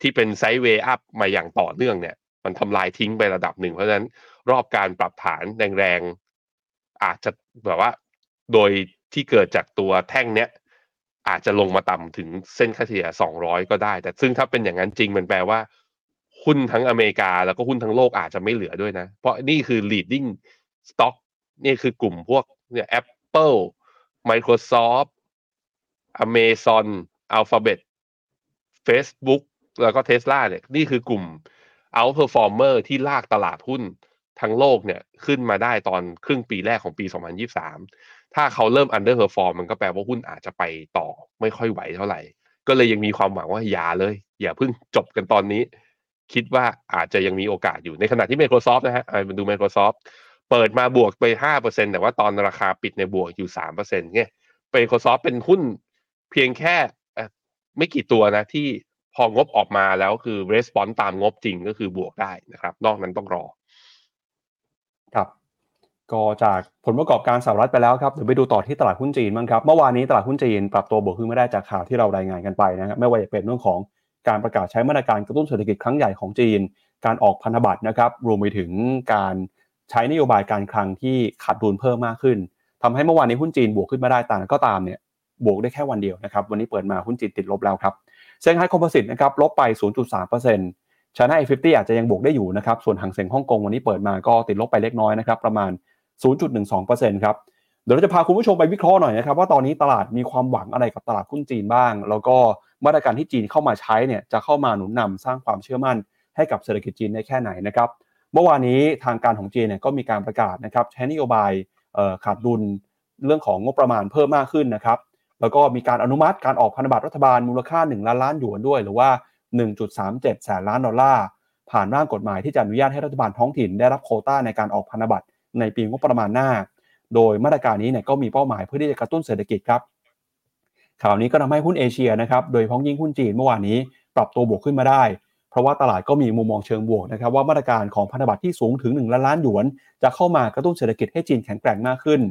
ที่เป็น sideway up มาอย่างต่อเนื่องเนี่ย มันทำลายทิ้งไประดับหนึ่ง เพราะฉะนั้นรอบการปรับฐานแรงๆอาจจะแบบว่า โดยที่เกิดจากตัวแท่งเนี้ย อาจจะลงมาต่ำถึงเส้นค่าเฉลี่ย 200 ก็ได้ แต่ซึ่งถ้าเป็นอย่างนั้นจริงมันแปลว่า หุ้นทั้งอเมริกาแล้วก็หุ้นทั้งโลกอาจจะไม่เหลือด้วยนะ เพราะนี่คือ leading stock นี่คือกลุ่มพวกเนี่ย Apple Microsoft Amazon Alphabet Facebook แล้วก็ Tesla เนี่ยนี่คือกลุ่ม outperformer ที่ลากตลาดหุ้นทั้งโลกเนี่ยขึ้นมาได้ตอนครึ่งปีแรกของปี 2023 ถ้าเขาเริ่ม underperform มันก็แปลว่าหุ้นอาจจะไปต่อไม่ค่อยไหวเท่าไหร่ ก็เลยยังมีความหวังว่าอย่าเลย อย่าเพิ่งจบกันตอนนี้ คิดว่าอาจจะยังมีโอกาสอยู่ในขณะที่ Microsoft นะฮะมาดู Microsoft เปิดมาบวกไป 5%แต่ว่าตอนราคาปิดในบวกอยู่ 3%เนี่ย Microsoft เป็นหุ้นเพียงแค่ไม่กี่ตัวนะที่พองบออกมาแล้วคือ response ตามงบจริงก็คือบวกได้นะครับ นอกนั้นต้องรอ ก็จากผลประกอบการสหรัฐไปแล้วครับเดี๋ยวไปดูต่อที่ตลาดหุ้นจีนบ้างครับเมื่อวานนี้ตลาดหุ้นจีนปรับตัวบวกขึ้นไม่ได้จากข่าวที่เรารายงานกันไปนะครับไม่ว่าจะเป็นเรื่องของการประกาศใช้มาตรการกระตุ้นเศรษฐกิจครั้งใหญ่ของจีน การออกพันธบัตรนะครับรวมไปถึงการใช้นโยบายการคลังที่ขาดดุลเพิ่มมากขึ้นทำให้เมื่อวานนี้หุ้นจีนบวกขึ้นมาได้แต่ก็ตามเนี่ยบวกได้แค่วันเดียวนะครับวันนี้เปิดมาหุ้นจีนติดลบแล้วครับเซี่ยงไฮ้ Composite นะครับลบไป 0.3% China Fifty อาจจะยังบวกได้อยู่นะครับส่วนฮั่งเส็งฮ่องกงวันนี้เปิดมาก็ติดลบไปเล็กน้อยนะครับประมาณ 0.12%ครับเดี๋ยวเราจะพาคุณผู้ชมไปวิเคราะห์หน่อยนะครับว่าตอนนี้ตลาดมีความหวังอะไรกับตลาดหุ้นจีนบ้าง แล้วก็มาตรการที่จีนเข้ามาใช้เนี่ยจะเข้ามาหนุนนำสร้างความเชื่อมั่น ให้กับเศรษฐกิจจีนได้แค่ไหนนะครับเมื่อวานนี้ทางการของจีนเนี่ยก็มีการประกาศนะครับใช้นโยบายขาดดุลเรื่องของงบประมาณเพิ่มมากขึ้นนะครับแล้วก็มีการอนุมัติการออกพันธบัตรรัฐบาลมูลค่า 1 ล้านล้านหยวนด้วย หรือว่า 1.37 แสนล้านดอลลาร์ผ่านร่างกฎหมายที่จะอนุญาตให้รัฐบาลท้องถิ่นได้รับโคต้าในการออกพันธบัตร ในปีงบประมาณหน้า โดยมาตรการนี้เนี่ยก็มีเป้าหมายเพื่อที่จะกระตุ้นเศรษฐกิจครับข่าวนี้ก็ทำให้หุ้นเอเชียนะครับโดยพ้องยิ่งหุ้นจีนเมื่อวานนี้ปรับตัวบวกขึ้นมาได้ เพราะว่าตลาดก็มีมุมมองเชิงบวกนะครับว่ามาตรการของพันธบัตรที่สูงถึง1ล้านล้านหยวน จะเข้ามากระตุ้นเศรษฐกิจให้จีนแข็งแกร่งมากขึ้น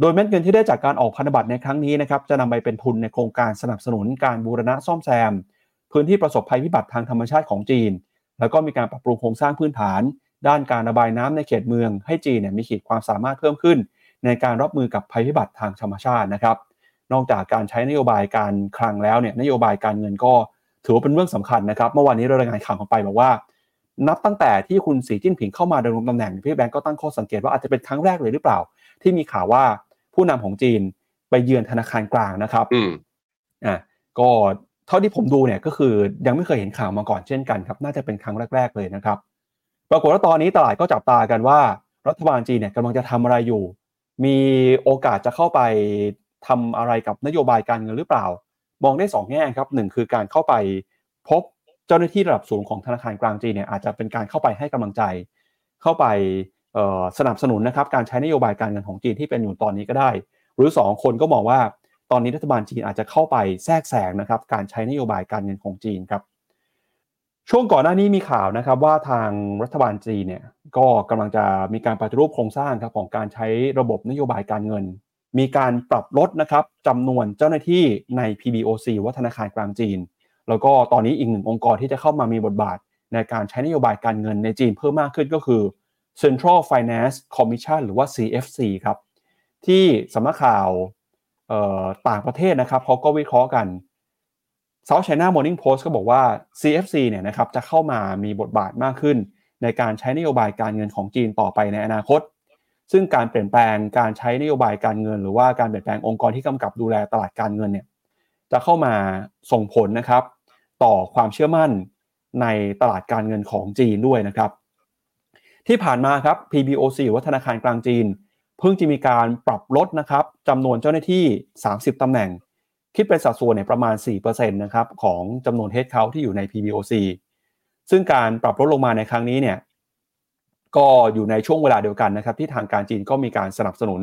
โดยเม็ดเงินที่ได้จากการออกพันธบัตรในครั้งนี้นะครับจะนำไปเป็นทุนในโครงการสนับสนุนการบูรณะซ่อมแซม พื้นที่ประสบภัยพิบัติทางธรรมชาติของจีน แล้วก็มีการปรับปรุงโครงสร้างพื้นฐาน ด้านการระบายน้ำในเขตเมือง ให้จีนเนี่ยมีขีดความสามารถเพิ่มขึ้น ในการรับมือกับภัยพิบัติทางธรรมชาตินะครับนอกจากการใช้นโยบายการคลังแล้วเนี่ยนโยบายการเงินก็ถือว่าเป็นเรื่องสำคัญนะครับ เมื่อวานนี้เรารายงานข่าวออกไปบอกว่า นับตั้งแต่ที่คุณสีจิ้นผิงเข้ามาดำรงตำแหน่งพี่แบงก์ก็ตั้งข้อสังเกตว่าอาจจะเป็นครั้งแรกเลยหรือเปล่า ที่มีข่าวว่าผู้นำของจีนไปเยือนธนาคารกลางนะครับอืมอ่าก็เท่าที่ผมดูเนี่ยก็คือยังไม่เคยเห็นข่าวมาก่อนเช่นกันครับ น่าจะเป็นครั้งแรก ๆเลยนะครับ ปรากฏว่าตอนนี้ตลาดก็จับตากันว่า รัฐบาลจีนเนี่ยกำลังจะทำอะไรอยู่ มีโอกาสจะเข้าไปทำอะไรกับนโยบายการเงินหรือเปล่า มองได้2แง่ครับหนึ่งคือการเข้าไปพบเจ้าหน้าที่ระดับสูงของธนาคารกลางจีนเนี่ยอาจจะเป็นการเข้าไปให้กำลังใจ เข้าไปสนับสนุนนะครับการใช้นโยบายการเงินของจีนที่เป็นอยู่ตอนนี้ก็ได้ หรือ 2 คนก็มองว่าตอนนี้รัฐบาลจีนอาจจะเข้าไปแทรกแซงนะครับการใช้นโยบายการเงินของจีนครับ ช่วงก่อนหน้านี้มีข่าวนะครับว่าทางรัฐบาลจีนเนี่ยก็กำลังจะมีการปฏิรูปโครงสร้างครับของการใช้ระบบนโยบายการเงินมมีการปรับลดนะครับจำนวนเจ้าหน้าที่ใน PBOC วัฒนาคารกลางจีน แล้วก็ตอนนี้อีกหนึ่งองค์กรที่จะเข้ามามีบทบาท ในการใช้นโยบายการเงินในจีนเพิ่มมากขึ้นก็คือ Central Finance Commission หรือว่า CFC ครับที่สำนักข่าวต่างประเทศนะครับเขาก็วิเคราะห์กัน South China Morning Post ก็บอกว่า CFC เนี่ยนะครับจะเข้ามามีบทบาทมากขึ้น ในการใช้นโยบายการเงินของจีนต่อไปในอนาคต ซึ่งการเปลี่ยนแปลงการใช้นโยบายการเงิน หรือว่าการเปลี่ยนแปลงองค์กรที่กำกับดูแลตลาดการเงินเนี่ยจะเข้ามาส่งผลนะครับ ต่อความเชื่อมั่นในตลาดการเงินของจีนด้วยนะครับ ที่ผ่านมาครับ PBOC วัฒนาคารกลางจีน เพิ่งจะมีการปรับลดนะครับจำนวนเจ้าหน้าที่ 30 ตำแหน่ง คิดเป็นสัดส่วนเนี่ยประมาณ4%นะครับของจำนวนเฮดเคาที่อยู่ใน PBOC ซึ่งการปรับลดลงมาในครั้งนี้เนี่ยก็อยู่ในช่วงเวลาเดียวกันนะครับที่ทางการจีนก็มีการสนับสนุน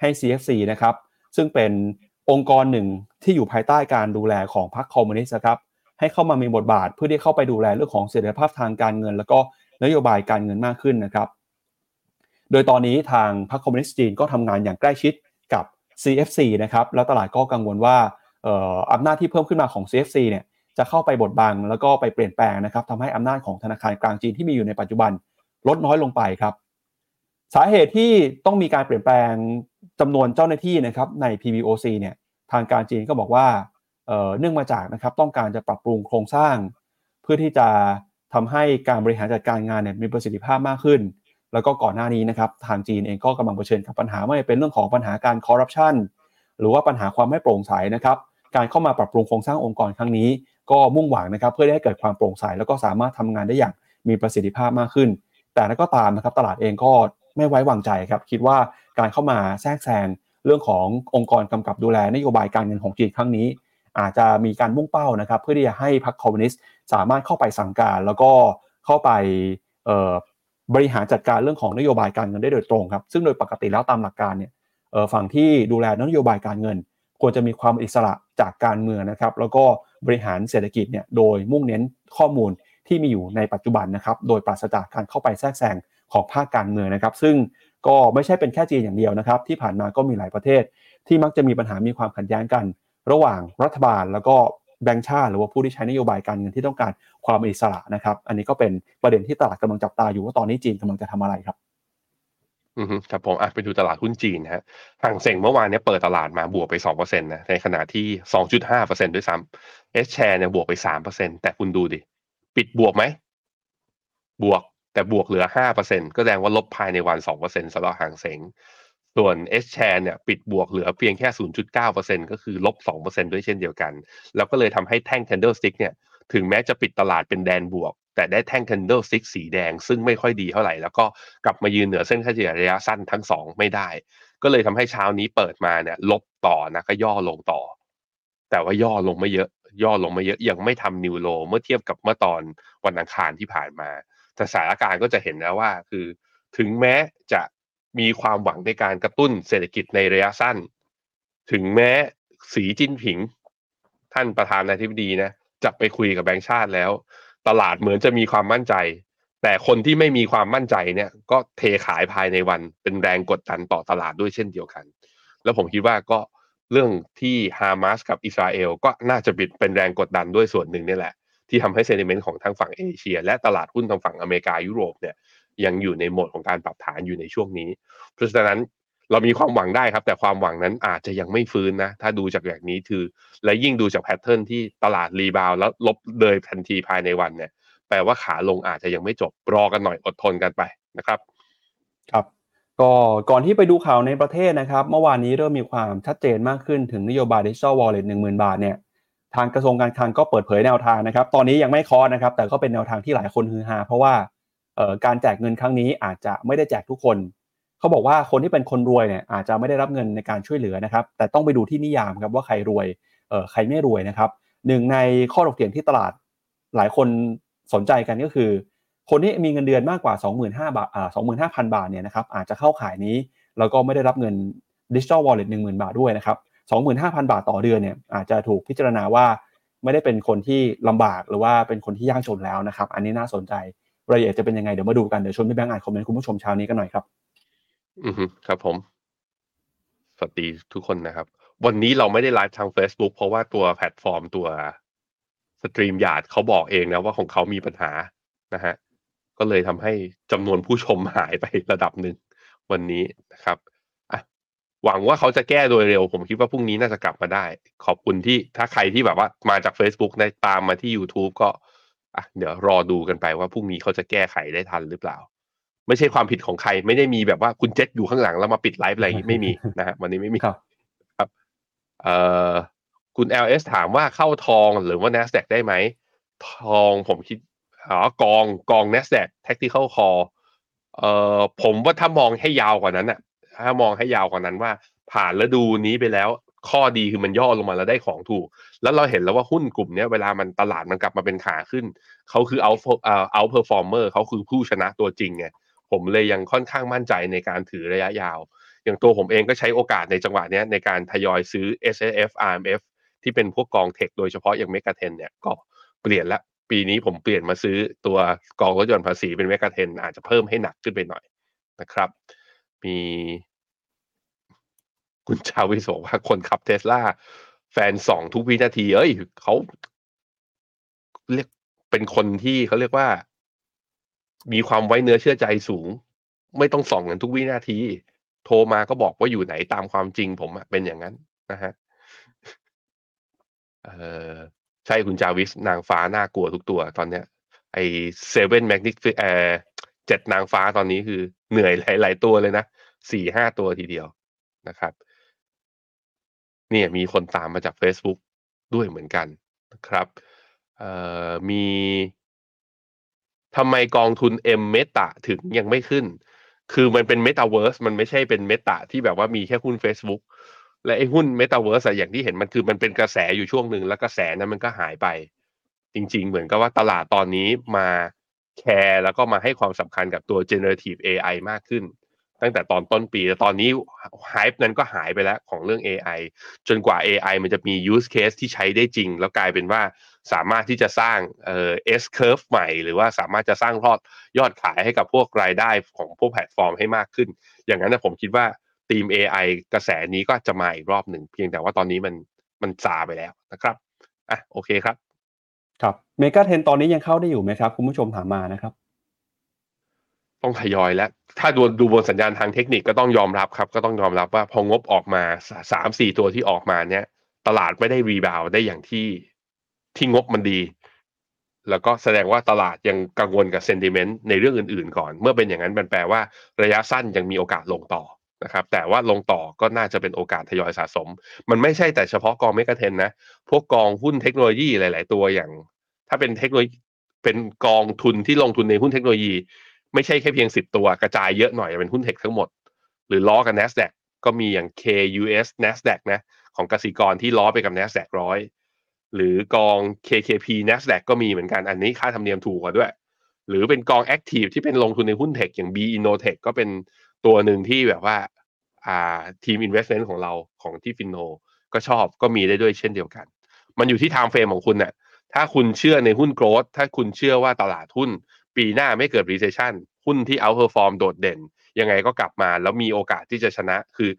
ให้ CFC นะครับซึ่งเป็นองค์กรหนึ่งที่อยู่ภายใต้การดูแลของพรรคคอมมิวนิสต์ครับให้เข้ามามีบทบาทเพื่อที่เข้าไปดูแลเรื่องของเสถียรภาพทางการเงิน แล้วก็นโยบายการเงินมากขึ้นนะครับ โดยตอนนี้ทางพรรคคอมมิวนิสต์จีนก็ทำงานอย่างใกล้ชิดกับ CFC นะครับแล้วตลาดก็กังวลว่า อำนาจที่เพิ่มขึ้นมาของ CFC เนี่ยจะเข้าไปบดบังแล้วก็ไปเปลี่ยนแปลงนะครับทำให้อำนาจของธนาคารกลางจีนที่มีอยู่ในปัจจุบันลดน้อยลงไปครับ สาเหตุที่ต้องมีการเปลี่ยนแปลงจำนวนเจ้าหน้าที่นะครับใน PBOC เนี่ยทางการจีนก็บอกว่าเนื่องมาจากนะครับต้องการจะปรับปรุงโครงสร้าง เพื่อที่จะทำให้การบริหารจัดการงานเนี่ยมีประสิทธิภาพมากขึ้น แล้วก็ก่อนหน้านี้นะครับทางจีนเองก็กำลังเผชิญกับปัญหาไม่เป็นเรื่องของปัญหาการคอร์รัปชันหรือว่าปัญหาความไม่โปร่งใสนะครับ การเข้ามาปรับปรุงโครงสร้างองค์กรครั้งนี้ ก็มุ่งหวังนะครับเพื่อให้เกิดความโปร่งใสแล้วก็สามารถทำงานได้อย่างมีประสิทธิภาพมากขึ้น แต่นั้นก็ตามนะครับตลาดเองก็ไม่ไว้วางใจครับคิดว่าการเข้ามาแทรกแซงเรื่องขององค์กรกำกับดูแลนโยบายการเงินของจีนครั้งนี้ อาจจะมีการมุ่งเป้านะครับ เพื่อที่จะให้พรรคคอมมิวนิสต์สามารถเข้าไปสั่งการแล้วก็เข้าไปบริหารจัดการเรื่องของนโยบายการเงินได้โดยตรงครับซึ่งโดยปกติแล้วตามหลักการเนี่ยฝั่งที่ดูแลนโยบายการเงิน ควรจะมีความอิสระ จากการเมืองนะครับ แล้วก็บริหารเศรษฐกิจเนี่ยโดยมุ่งเน้นข้อมูลที่มีอยู่ในปัจจุบันนะครับ โดยปราศจากการเข้าไปแทรกแซงของภาคการเมืองนะครับ ซึ่งก็ไม่ใช่เป็นแค่จีนอย่างเดียวนะครับ ที่ผ่านมาก็มีหลายประเทศ ที่มักจะมีปัญหามีความขัดแย้งกัน ระหว่างรัฐบาล แล้วก็แบงก์ชาติหรือว่าผู้ที่ใช้นโยบายการเงินที่ต้องการความอิสระนะครับ อันนี้ก็เป็นประเด็นที่ตลาดกำลังจับตาอยู่ว่าตอนนี้จีนกำลังจะทำอะไรครับ อืมครับผมอะไปดูตลาดหุ้นจีนนะฮะห่างเซ็งเมื่อวานเนี้เปิดตลาดมาบวกไปสองเปอร์เซ็นต์นะในขณะที่สองจุดห้าเปอร์เซ็นด้วยซ้ำเอสแชร์เนี่ยบวกไปสามเปอร์เซ็นแต่คุณดูดิ ปิดบวกไหม บวกแต่บวกเหลือห้าเปอร์เซ็นก็แสดงว่าลบภายในวันสองเปอร์เซ็นสำหรับห่างเซ็งส่วน S share เนี่ยปิดบวกเหลือเพียงแค่ 0.9%ก็คือลบ 2%ด้วยเช่นเดียวกัน แล้วก็เลยทำให้แท่ง candlestick เนี่ยถึงแม้จะปิดตลาดเป็นแดนบวก แต่ได้แท่ง candlestick สีแดง ซึ่งไม่ค่อยดีเท่าไหร่ แล้วก็กลับมายืนเหนือเส้นค่าเฉลี่ยระยะสั้นทั้ง2ไม่ได้ ก็เลยทำให้เช้านี้เปิดมาเนี่ยลบต่อนะก็ย่อลงต่อ แต่ว่าย่อลงไม่เยอะ ย่อลงไม่เยอะยังไม่ทำนิวโลเมื่อเทียบกับเมื่อตอนวันอังคารที่ผ่านมา แต่สถานการณ์ก็จะเห็นแล้วว่า คือ ถึงแม้จะมีความหวังในการกระตุ้นเศรษฐกิจในระยะสั้น ถึงแม้สีจิ้นผิง ท่านประธานาธิบดีนะจะไปคุยกับแบงก์ชาติแล้ว ตลาดเหมือนจะมีความมั่นใจ แต่คนที่ไม่มีความมั่นใจเนี่ย ก็เทขายภายในวันเป็นแรงกดดันต่อตลาดด้วยเช่นเดียวกัน แล้วผมคิดว่าก็เรื่องที่ฮามาสกับอิสราเอลก็น่าจะบิดเป็นแรงกดดันด้วยส่วนหนึ่งนี่แหละ ที่ทำให้ sentiment ของทางฝั่งเอเชีย และตลาดหุ้นทางฝั่งอเมริกายุโรปเนี่ยยังอยู่ในโหมดของการปรับฐานอยู่ในช่วงนี้ เพราะฉะนั้น เรามีความหวังได้ครับ แต่ความหวังนั้นอาจจะยังไม่ฟื้นนะ ถ้าดูจากแบบนี้คือ และยิ่งดูจาก pattern ที่ตลาด rebound แล้วลบเลยทันทีภายในวันเนี่ย แปลว่าขาลงอาจจะยังไม่จบรอกันหน่อยอดทนกันไปนะครับ ครับ ก็ก่อนที่ไปดูข่าวในประเทศนะครับ เมื่อวานนี้เริ่มมีความชัดเจนมากขึ้นถึงนโยบายดิจิทัลวอลเล็ตหนึ่งหมื่นบาทเนี่ยทางกระทรวงการคลังก็เปิดเผยแนวทางนะครับ ตอนนี้ยังไม่คอนะครับ แต่ก็เป็นแนวทางที่หลายคนฮือฮาเพราะว่าการแจกเงินครั้งนี้อาจจะไม่ได้แจกทุกคน เขาบอกว่าคนที่เป็นคนรวยเนี่ยอาจจะไม่ได้รับเงินในการช่วยเหลือนะครับ แต่ต้องไปดูที่นิยามครับว่าใครรวยเออใครไม่รวยนะครับหนึ่งในข้อถกเถียงที่ตลาดหลายคนสนใจกันก็คือ คนที่มีเงินเดือนมากกว่า 25,000บาทอ่า25,000 บาทเนี่ยนะครับอาจจะเข้าขายนี้ แล้วก็ไม่ได้รับเงินดิจิทัลวอลเล็ตหนึ่งหมื่นบาทด้วยนะครับ25,000 บาทต่อเดือนเนี่ยอาจจะถูกพิจารณาว่าไม่ได้เป็นคนที่ลำบากหรือว่าเป็นคนที่ยากจนแล้วนะครับ อันนี้น่าสนใจรายละเอียดจะเป็นยังไงเดี๋ยวมาดูกัน เดี๋ยวชวนพี่แบงค์อ่านคอมเมนต์คุณผู้ชมเช้านี้กันหน่อยครับ อือครับผม สวัสดีทุกคนนะครับ วันนี้เราไม่ได้ไลฟ์ทาง Facebook เพราะว่าตัวแพลตฟอร์มตัว StreamYard เขาบอกเองนะว่าของเขามีปัญหานะฮะ ก็เลยทำให้จำนวนผู้ชมหายไประดับหนึ่งวันนี้นะครับอะหวังว่าเขาจะแก้โดยเร็ว ผมคิดว่าพรุ่งนี้น่าจะกลับมาได้ ขอบคุณที่ถ้าใครที่แบบว่ามาจาก Facebook ได้ตามมาที่ YouTube ก็อะเดี๋ยวรอดูกันไปว่าพรุ่งนี้เขาจะแก้ไขได้ทันหรือเปล่า ไม่ใช่ความผิดของใคร ไม่ได้มีแบบว่าคุณเจษอยู่ข้างหลังแล้วมาปิดไลฟ์อะไรอย่างนี้ไม่มีนะฮะวันนี้ไม่มีครับครับเอ่อคุณ LS ถามว่าเข้าทองหรือว่า NASDAQ ได้ไหม ทองผมคิดอ๋อกองกอง NASDAQ Tactical Call เอ่อผมว่าถ้ามองให้ยาวกว่านั้นอะถ้ามองให้ยาวกว่านั้นว่า ผ่านฤดูนี้ไปแล้วข้อดีคือมันย่อลงมาแล้วได้ของถูก แล้วเราเห็นแล้วว่าหุ้นกลุ่มเนี้ยเวลามันตลาดมันกลับมาเป็นขาขึ้น เขาคือ out เอ่อ out performer เขาคือผู้ชนะตัวจริงไง ผมเลยยังค่อนข้างมั่นใจในการถือระยะยาว อย่างตัวผมเองก็ใช้โอกาสในจังหวะนี้ในการทยอยซื้อ S F R M F ที่เป็นพวกกองเทคโดยเฉพาะอย่างเมกะเทนเนี่ยก็เปลี่ยนละปีนี้ผมเปลี่ยนมาซื้อตัวกองรถยนต์ภาษีเป็นเมกะเทนอาจจะเพิ่มให้หนักขึ้นไปหน่อยนะครับ มีคุณชาวิโสว่าคนขับเทสลาแฟนสองทุกวินาที เอ้ยเขาเรียกเป็นคนที่เขาเรียกว่า มีความไว้เนื้อเชื่อใจสูง ไม่ต้องส่องกันทุกวินาที โทรมาก็บอกว่าอยู่ไหนตามความจริงผมอะเป็นอย่างนั้นนะฮะเออใช่คุณจาวิสนางฟ้าน่ากลัวทุกตัวตอนเนี้ย ไอเซเว่นแมกนิฟิเออเจ็ดนางฟ้าตอนนี้คือเหนื่อยหลาย ๆ ตัวเลยนะสี่ห้าตัวทีเดียวนะครับ เนี่ยมีคนตามมาจาก Facebook ด้วยเหมือนกันนะครับ เอ่อมี ทำไมกองทุน M เมตาถึงยังไม่ขึ้น คือมันเป็นเมตาเวิร์สมันไม่ใช่เป็นเมตาที่แบบว่ามีแค่หุ้น Facebook และไอ้หุ้นเมตาเวิร์สอย่างที่เห็นมันคือมันเป็นกระแสอยู่ช่วงหนึ่งแล้วกระแสนั้นมันก็หายไป จริง ๆ เหมือนกับว่าตลาดตอนนี้มาแคร์แล้วก็มาให้ความสำคัญกับตัว generative AI มากขึ้น ตั้งแต่ตอนต้นปีแต่ตอนนี้ hype นั้นก็หายไปแล้วของเรื่อง AI จนกว่า AI มันจะมี use case ที่ใช้ได้จริง แล้วกลายเป็นว่าสามารถที่จะสร้างเอ่อ S curve ใหม่ หรือว่าสามารถจะสร้างยอดยอดขายให้กับพวกรายได้ของพวกแพลตฟอร์มให้มากขึ้น อย่างนั้นนะผมคิดว่าทีม AI กระแสนี้ก็จะมาอีกรอบหนึ่งเพียงแต่ว่าตอนนี้มันมันซาไปแล้วนะครับอะโอเคครับครับเมกาเทนตอนนี้ยังเข้าได้อยู่ไหมครับ คุณผู้ชมถามมานะครับ ต้องทยอยแล้ว ถ้าดูดูบนสัญญาณทางเทคนิคก็ต้องยอมรับครับ ก็ต้องยอมรับว่าพองบออกมาสามสี่ตัวที่ออกมาเนี้ยตลาดไม่ได้รีบาวได้อย่างที่ที่งบมันดี แล้วก็แสดงว่าตลาดยังกังวลกับเซนติเมนต์ในเรื่องอื่นๆ ก่อน เมื่อเป็นอย่างนั้นมันแปลว่าระยะสั้นยังมีโอกาสลงต่อนะครับ แต่ว่าลงต่อก็น่าจะเป็นโอกาสทยอยสะสม มันไม่ใช่แต่เฉพาะกองเมกะเทนนะ พวกกองหุ้นเทคโนโลยีหลาย ๆ ตัวอย่าง ถ้าเป็นเทคโนโลยีเป็นกองทุนที่ลงทุนในหุ้นเทคโนโลยี ไม่ใช่แค่เพียงสิบตัวกระจายเยอะหน่อยเป็นหุ้นเทคทั้งหมด หรือล้อกับ NASDAQ ก็มีอย่าง KUS NASDAQ นะของกสิกรที่ล้อไปกับ NASDAQ ร้อยหรือกอง KKP NASDAQ ก็มีเหมือนกันอันนี้ค่าธรรมเนียมถูกกว่าด้วย หรือเป็นกอง Active ที่เป็นลงทุนในหุ้นเทคอย่าง B Innotech ก็เป็นตัวหนึ่งที่แบบว่าอ่าทีม investment ของเราของที่ฟินโนก็ชอบก็มีได้ด้วยเช่นเดียวกัน มันอยู่ที่ time frame ของคุณน่ะถ้าคุณเชื่อในหุ้นโกรดถ้าคุณเชื่อว่าตลาดหุ้น ปีหน้าไม่เกิด recession หุ้นที่ outperform โดดเด่น ยังไงก็กลับมา แล้วมีโอกาสที่จะชนะคือ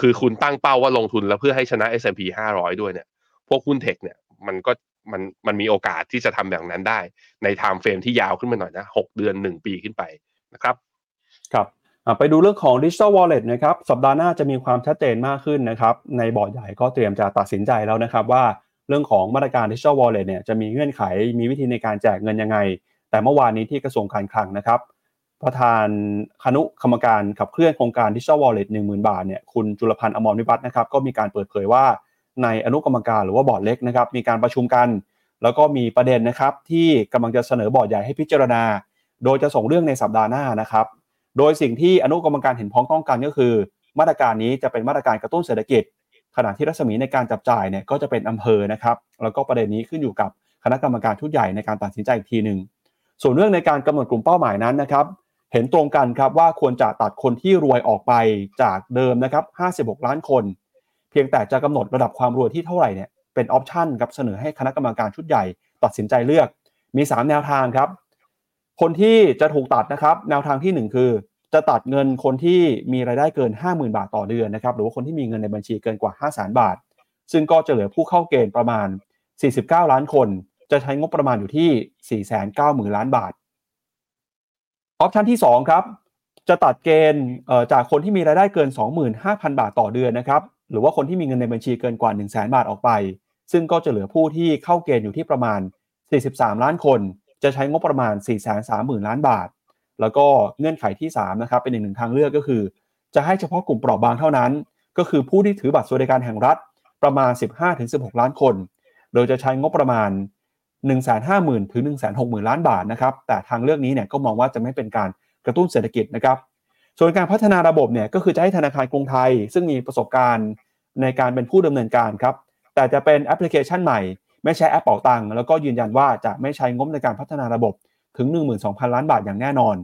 คือคุณตั้งเป้าว่าลงทุนแล้วเพื่อให้ชนะ S&P 500 ด้วยเนี่ย พวกหุ้นเทคเนี่ยมันก็มันมันมีโอกาสที่จะทำแบบนั้นได้ ใน time frame ที่ยาวขึ้นมาหน่อยนะ6เดือน1ปีขึ้นไปนะครับ ครับไปดูเรื่องของ Digital Wallet นะครับ สัปดาห์หน้าจะมีความชัดเจนมากขึ้นนะครับ ในบอร์ดใหญ่ก็เตรียมจะตัดสินใจแล้วนะครับว่าเรื่องของมาตรการ Digital Wallet เนี่ยจะมีเงื่อนไขมีวิธีในการแจกเงินยังไง แต่เมื่อวานนี้ที่กระทรวงการคลังนะครับ ประธานคณะกรรมการขับเคลื่อนโครงการ Digital Wallet 10,000บาทเนี่ยคุณจุลพันธ์อมรวิวัฒน์นะครับก็มีการเปิดเผยว่าในอนุกรรมการหรือว่าบอร์ดเล็กนะครับมีการประชุมกัน แล้วก็มีประเด็นนะครับที่กำลังจะเสนอบอร์ดใหญ่ให้พิจารณา โดยจะส่งเรื่องในสัปดาห์หน้านะครับ โดยสิ่งที่อนุกรรมการเห็นพ้องต้องกันก็คือ มาตรการนี้จะเป็นมาตรการกระตุ้นเศรษฐกิจ ขณะที่รัศมีในการจับจ่ายเนี่ยก็จะเป็นอำเภอนะครับ แล้วก็ประเด็นนี้ขึ้นอยู่กับคณะกรรมการชุดใหญ่ในการตัดสินใจอีกทีหนึ่ง ส่วนเรื่องในการกำหนดกลุ่มเป้าหมายนั้นนะครับ เห็นตรงกันครับว่าควรจะตัดคนที่รวยออกไปจากเดิมนะครับ 56 ล้านคน เพียงแต่จะกำหนดระดับความรวยที่เท่าไหร่เนี่ยเป็นออปชันครับเสนอให้คณะกรรมการชุดใหญ่ ตัดสินใจเลือก มี 3 แนวทางครับ คนที่จะถูกตัดนะครับ แนวทางที่ 1 คือ จะตัดเงินคนที่มีรายได้เกิน 50,000 บาทต่อเดือนนะครับ หรือว่าคนที่มีเงินในบัญชีเกินกว่า 5 0 0 0 0 0 บาท ซึ่งก็จะเหลือผู้เข้าเกณฑ์ประมาณ 49 ล้านคน จะใช้งบประมาณอยู่ที่ 490,000 ล้านบาท ออปชันที่ 2 ครับ จะตัดเกณฑ์จากคนที่มีรายได้เกิน 25,000 บาทต่อเดือนนะครับ หรือว่าคนที่มีเงินในบัญชีเกินกว่า 1 0 0 0 0 0 บาทออกไป ซึ่งก็จะเหลือผู้ที่เข้าเกณฑ์อยู่ที่ประมาณ 43 ล้านคน จะใช้งบประมาณ 430,000 ล้านบาท แล้วก็เงื่อนไขที่3นะครับ เป็นอีกหนึ่งทางเลือกก็คือ จะให้เฉพาะกลุ่มเปราะบางเท่านั้น ก็คือผู้ที่ถือบัตรสวัสดิการแห่งรัฐประมาณ 15-16 ล้านคน โดยจะใช้งบประมาณ 150,000 ถึง 160,000 ล้านบาทนะครับ แต่ทางเลือกนี้เนี่ยก็มองว่าจะไม่เป็นการกระตุ้นเศรษฐกิจนะครับ ส่วนการพัฒนาระบบเนี่ยก็คือจะให้ธนาคารกรุงไทย ซึ่งมีประสบการณ์ในการเป็นผู้ดำเนินการครับ แต่จะเป็นแอปพลิเคชันใหม่ ไม่ใช้แอปเป๋าตังค์แล้วก็ยืนยันว่าจะไม่ใช้งบในการพัฒนาระบบถึง 12,000 ล้านบาทอย่างแน่นอน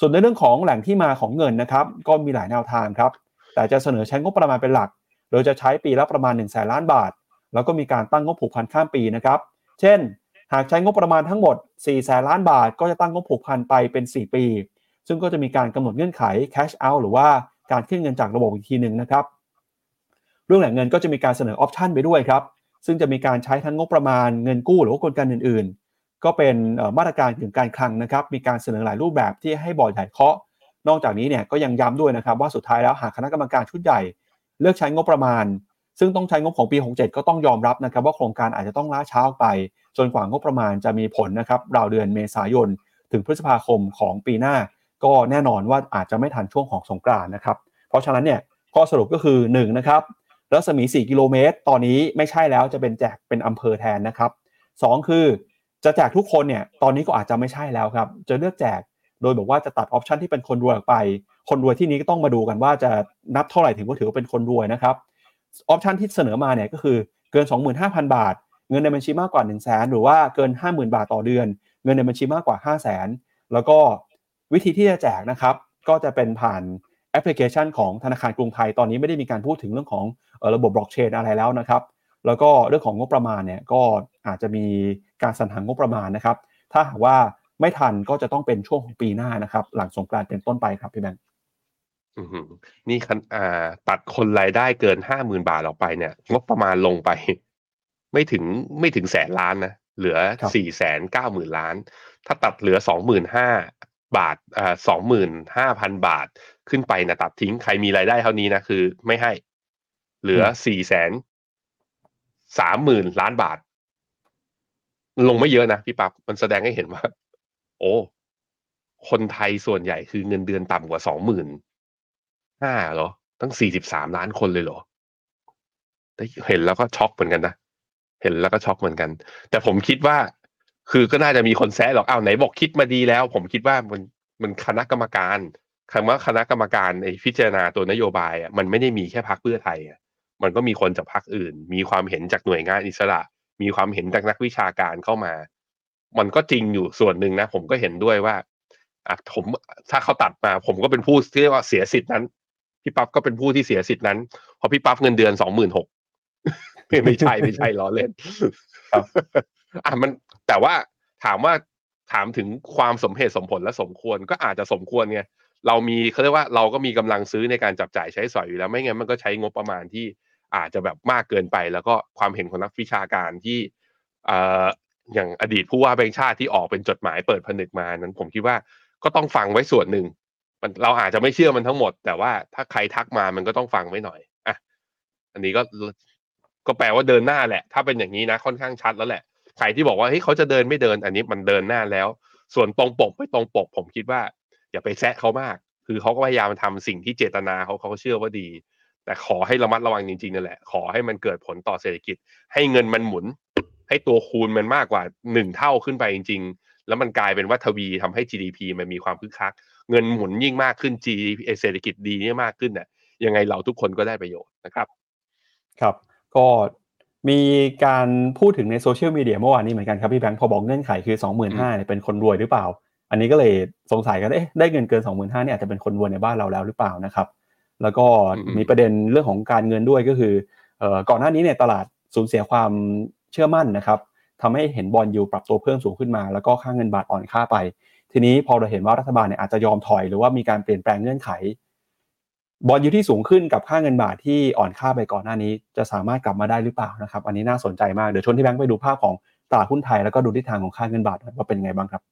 ส่วนในเรื่องของแหล่งที่มาของเงินนะครับ ก็มีหลายแนวทางครับ แต่จะเสนอใช้งบประมาณเป็นหลัก โดยจะใช้ปีละประมาณ1 0 0 0 0ล้านบาท แล้วก็มีการตั้งงบผูกพันข้ามปีนะครับ เช่น หากใช้งบประมาณทั้งหมด4แสนล้านบาท ก็จะตั้งงบผูกพันไปเป็น 4 ปี ซึ่งก็จะมีการกำหนดเงื่อนไข cash out หรือว่าการขึ้นเงินจากระบบอีกทีหนึ่งนะครับ เรื่องแหล่งเงินก็จะมีการเสนอออปชันไปด้วยครับ ซึ่งจะมีการใช้ทั้งงบประมาณเงินกู้หรือว่ากลไกอื่น ๆ ก็เป็นมาตรการถึงการคลังนะครับ มีการเสนอหลายรูปแบบที่ให้บอร์ดใหญ่เคาะ นอกจากนี้เนี่ยก็ยังย้ำด้วยนะครับว่าสุดท้ายแล้วหากคณะกรรมการชุดใหญ่ เลือกใช้งบประมาณ ซึ่งต้องใช้งบของปี 67 ก็ต้องยอมรับนะครับว่าโครงการอาจจะต้องล้าช้าไป จนกว่างบประมาณจะมีผลนะครับราวเดือนเมษายน ถึงพฤษภาคมของปีหน้า ก็แน่นอนว่าอาจจะไม่ทันช่วงของสงกรานต์นะครับ เพราะฉะนั้นเนี่ยข้อสรุปก็คือ1นะครับรัศมี 4 กิโลเมตร ตอนนี้ไม่ใช่แล้วจะเป็นแจกเป็นอำเภอแทนนะครับ 2 คือจะแจกทุกคนเนี่ยตอนนี้ก็อาจจะไม่ใช่แล้วครับ จะเลือกแจกโดยบอกว่าจะตัด option ที่เป็นคนรวยออกไป คนรวยที่นี้ก็ต้องมาดูกันว่าจะนับเท่าไหร่ถึงว่าถือว่าเป็นคนรวยนะครับ option ที่เสนอมาเนี่ยก็คือเกิน 25,000 บาท เงินในบัญชีมากกว่า 1 0 0 0 0แสนหรือว่าเกิน 50,000 บาทต่อเดือน เงินในบัญชีมากกว่า 5 0 0 0 0นแล้วก็วิธีที่จะแจกนะครับ ก็จะเป็นผ่านแอปพลิเคชันของธนาคารกรุงไทย ตอนนี้ไม่ได้มีการพูดถึงเรื่องของระบบบล็อกเชนอะไรแล้วนะครับแล้วก็เรื่องของงบประมาณเนี่ยก็อาจจะมีการสรรหางบประมาณนะครับ ถ้าหากว่าไม่ทันก็จะต้องเป็นช่วงของปีหน้านะครับ หลังสงกรานต์เป็นต้นไปครับพี่แบงค์ นี่คัน อ่า ตัดคนรายได้เกินห้าหมื่นบาทออกไปเนี่ย งบประมาณลงไป ไม่ถึง ไม่ถึงแสนล้านนะ เหลือสี่แสนเก้าหมื่นล้านถ้าตัดเหลือสองหมื่นห้าบาท อ่าสองหมื่นห้าพันบาทขึ้นไปนะตัดทิ้ง ใครมีรายได้เท่านี้นะ คือไม่ให้ เหลือสี่แสนสามหมื่นล้านบาท ลงไม่เยอะนะพี่ปับ๊บ มันแสดงให้เห็น ว่า โอ้ คนไทยส่วนใหญ่ คือเงินเดือนต่ำกว่าสอง ห้าเหรอ ตั้งสี่สิบสามล้านคนเลยเหรอเห็นแล้วก็ช็อกเหมือนกันนะ เห็นแล้วก็ช็อกเหมือนกัน แต่ผมคิดว่า คือก็น่าจะมีคนแซะหรอกอ้าวไหนบอกคิดมาดีแล้ว ผมคิดว่ามันมันคณะกรรมการคำว่าคณะกรรมการไอ้พิจารณาตัวนโยบายอะมันไม่ได้มีแค่พักเพื่อไทยอะมันก็มีคนจากพักอื่น มีความเห็นจากหน่วยงานอิสระ มีความเห็นจากนักวิชาการเข้ามา มันก็จริงอยู่ส่วนหนึ่งนะ ผมก็เห็นด้วยว่าอะผมถ้าเขาตัดมา ผมก็เป็นผู้ที่เรียกว่าเสียสิทธินั้น พี่ปั๊บก็เป็นผู้ที่เสียสิทธินั้นเพราะพี่ปั๊บเงินเดือนสองหมื่นหกไม่ใช่ไม่ใช่ล้อเล่นครับอะมันแต่ว่าถามว่าถามถึงความสมเหตุสมผลและสมควรก็อาจจะสมควรไงเรามีเขาเรียกว่าเราก็มีกำลังซื้อในการจับจ่ายใช้สอยอยู่แล้วไม่งั้นมันก็ใช้งบประมาณที่อาจจะแบบมากเกินไป แล้วก็ความเห็นของนักวิชาการที่อ่อย่างอดีตผู้ว่าแบงค์ชาติที่ออกเป็นจดหมายเปิดผนึกมานั้น ผมคิดว่าก็ต้องฟังไว้ส่วนหนึ่ง มันเราอาจจะไม่เชื่อมันทั้งหมด แต่ว่าถ้าใครทักมามันก็ต้องฟังไว้หน่อยอะอันนี้ก็ก็แปลว่าเดินหน้าแหละ ถ้าเป็นอย่างนี้นะค่อนข้างชัดแล้วแหละใครที่บอกว่าเฮ้ยเขาจะเดินไม่เดิน อันนี้มันเดินหน้าแล้ว ส่วนตรงปกไม่ตรงปก ผมคิดว่า อย่าไปแซะเขามาก คือเขาก็พยายามทำสิ่งที่เจตนาเขาเขาเชื่อว่าดี แต่ขอให้ระมัดระวังจริงๆนั่นแหละ ขอให้มันเกิดผลต่อเศรษฐกิจ ให้เงินมันหมุน ให้ตัวคูณมันมากกว่าหนึ่งเท่าขึ้นไปจริง ๆ แล้วมันกลายเป็นว่าทวีทำให้ GDP มันมีความคึกคัก เงินหมุนยิ่งมากขึ้น GDP เศรษฐกิจดีนี่มากขึ้นเนี่ยยังไงเราทุกคนก็ได้ประโยชน์นะครับ ครับ ก็มีการพูดถึงในโซเชียลมีเดียเมื่อวานนี้เหมือนกันครับพี่แบงค์พอบอกเงื่อนไขคือ 25,000เนี่ยเป็นคนรวยหรือเปล่า อันนี้ก็เลยสงสัยกันเอ๊ะได้เงินเกิน 25,000เนี่ยอาจจะเป็นคนรวยในบ้านเราแล้วหรือเปล่านะครับ แล้วก็มีประเด็นเรื่องของการเงินด้วยก็คือเอ่อก่อนหน้านี้เนี่ยตลาดสูญเสียความเชื่อมั่นนะครับทำให้เห็นบอลยูปรับตัวเพิ่มสูงขึ้นมา แล้วก็ค่าเงินบาทอ่อนค่าไป ทีนี้พอเราเห็นว่ารัฐบาลเนี่ยอาจจะยอมถอยหรือว่ามีการเปลี่ยนแปลงเงื่อนไข บอลยูที่สูงขึ้นกับค่าเงินบาทที่อ่อนค่าไปก่อนหน้านี้จะสามารถกลับมาได้หรือเปล่านะครับ อันนี้น่าสนใจมากเดี๋ยวชวนที่แบงค์ไปดูภาพของตลาดหุ้นไทยแล้วก็ดูทิศทางของค่าเงินบาทว่าเป็นไงบ้างครับ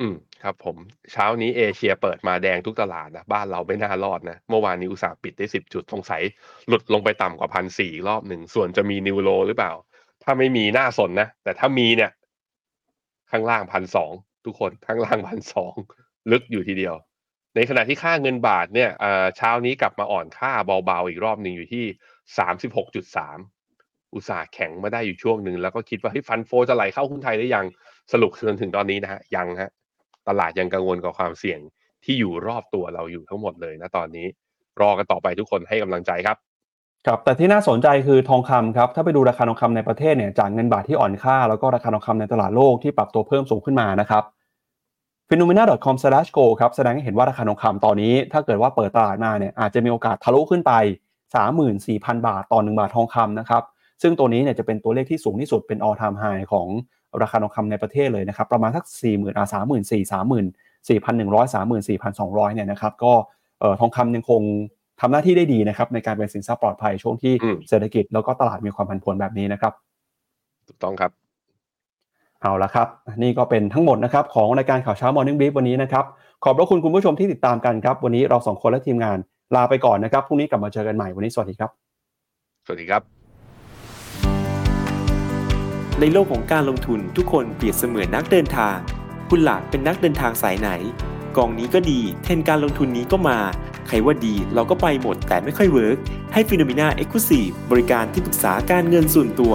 อืมครับ ผมเช้านี้เอเชียเปิดมาแดงทุกตลาดนะบ้านเราไม่น่ารอดนะเมื่อวานนี้อุตสาห์ปิดได้สิบจุดสงสัยหลุดลงไปต่ำกว่าพันสี่รอบหนึ่งส่วนจะมีนิวโลหรือเปล่า ถ้าไม่มีน่าสนนะแต่ถ้ามีเนี่ย ข้างล่างพันสอง ทุกคนข้างล่างพันสองลึกอยู่ทีเดียว ในขณะที่ค่าเงินบาทเนี่ยเช้านี้กลับมาอ่อนค่าเบาๆอีกรอบหนึ่งอยู่ที่สามสิบหกจุดสามอุตสาห์แข็งมาได้อยู่ช่วงหนึ่งแล้วก็คิดว่าเฮ้ฟันโฟจะไหลเข้าหุ้นไทยได้ยังสรุปจนถึงตอนนี้นะฮะยังฮะตลาดยังกังวลกับความเสี่ยงที่อยู่รอบตัวเราอยู่ทั้งหมดเลยนะตอนนี้ รอกันต่อไปทุกคนให้กำลังใจครับครับแต่ที่น่าสนใจคือทองคำครับถ้าไปดูราคาทองคำในประเทศเนี่ยจากเงินบาทที่อ่อนค่า แล้วก็ราคาทองคำในตลาดโลกที่ปรับตัวเพิ่มสูงขึ้นมานะครับ phenomena.com/go ครับแสดงให้เห็นว่าราคาทองคำตอนนี้ ถ้าเกิดว่าเปิดตลาดมาเนี่ยอาจจะมีโอกาสทะลุขึ้นไป 34,000 บาทต่อ1บาททองคำนะครับซึ่งตัวนี้เนี่ยจะเป็นตัวเลขที่สูงที่สุดเป็น all time high ของราคาทองคำในประเทศเลยนะครับประมาณสัก 40,000อ่า34,000 34,100 34,200เนี่ยนะครับก็เอ่อทองคำยังคงทำหน้าที่ได้ดีนะครับในการเป็นสินทรัพย์ปลอดภัยช่วงที่เศรษฐกิจแล้วก็ตลาดมีความผันผวนแบบนี้นะครับถูกต้องครับ เอาละครับ นี่ก็เป็นทั้งหมดนะครับของรายการข่าวเช้า Morning Brief วันนี้นะครับ ขอบพระคุณคุณผู้ชมที่ติดตามกันครับ วันนี้เราสองคนและทีมงานลาไปก่อนนะครับพรุ่งนี้กลับมาเจอกันใหม่วันนี้สวัสดีครับ สวัสดีครับ ในโลกของการลงทุนทุกคนเปรียบเสมือนนักเดินทาง คุณล่ะเป็นนักเดินทางสายไหน กองนี้ก็ดี เทรนด์การลงทุนนี้ก็มา ใครว่าดีเราก็ไปหมดแต่ไม่ค่อย work ให้ Finnomena Exclusive บริการที่ปรึกษาการเงินส่วนตัว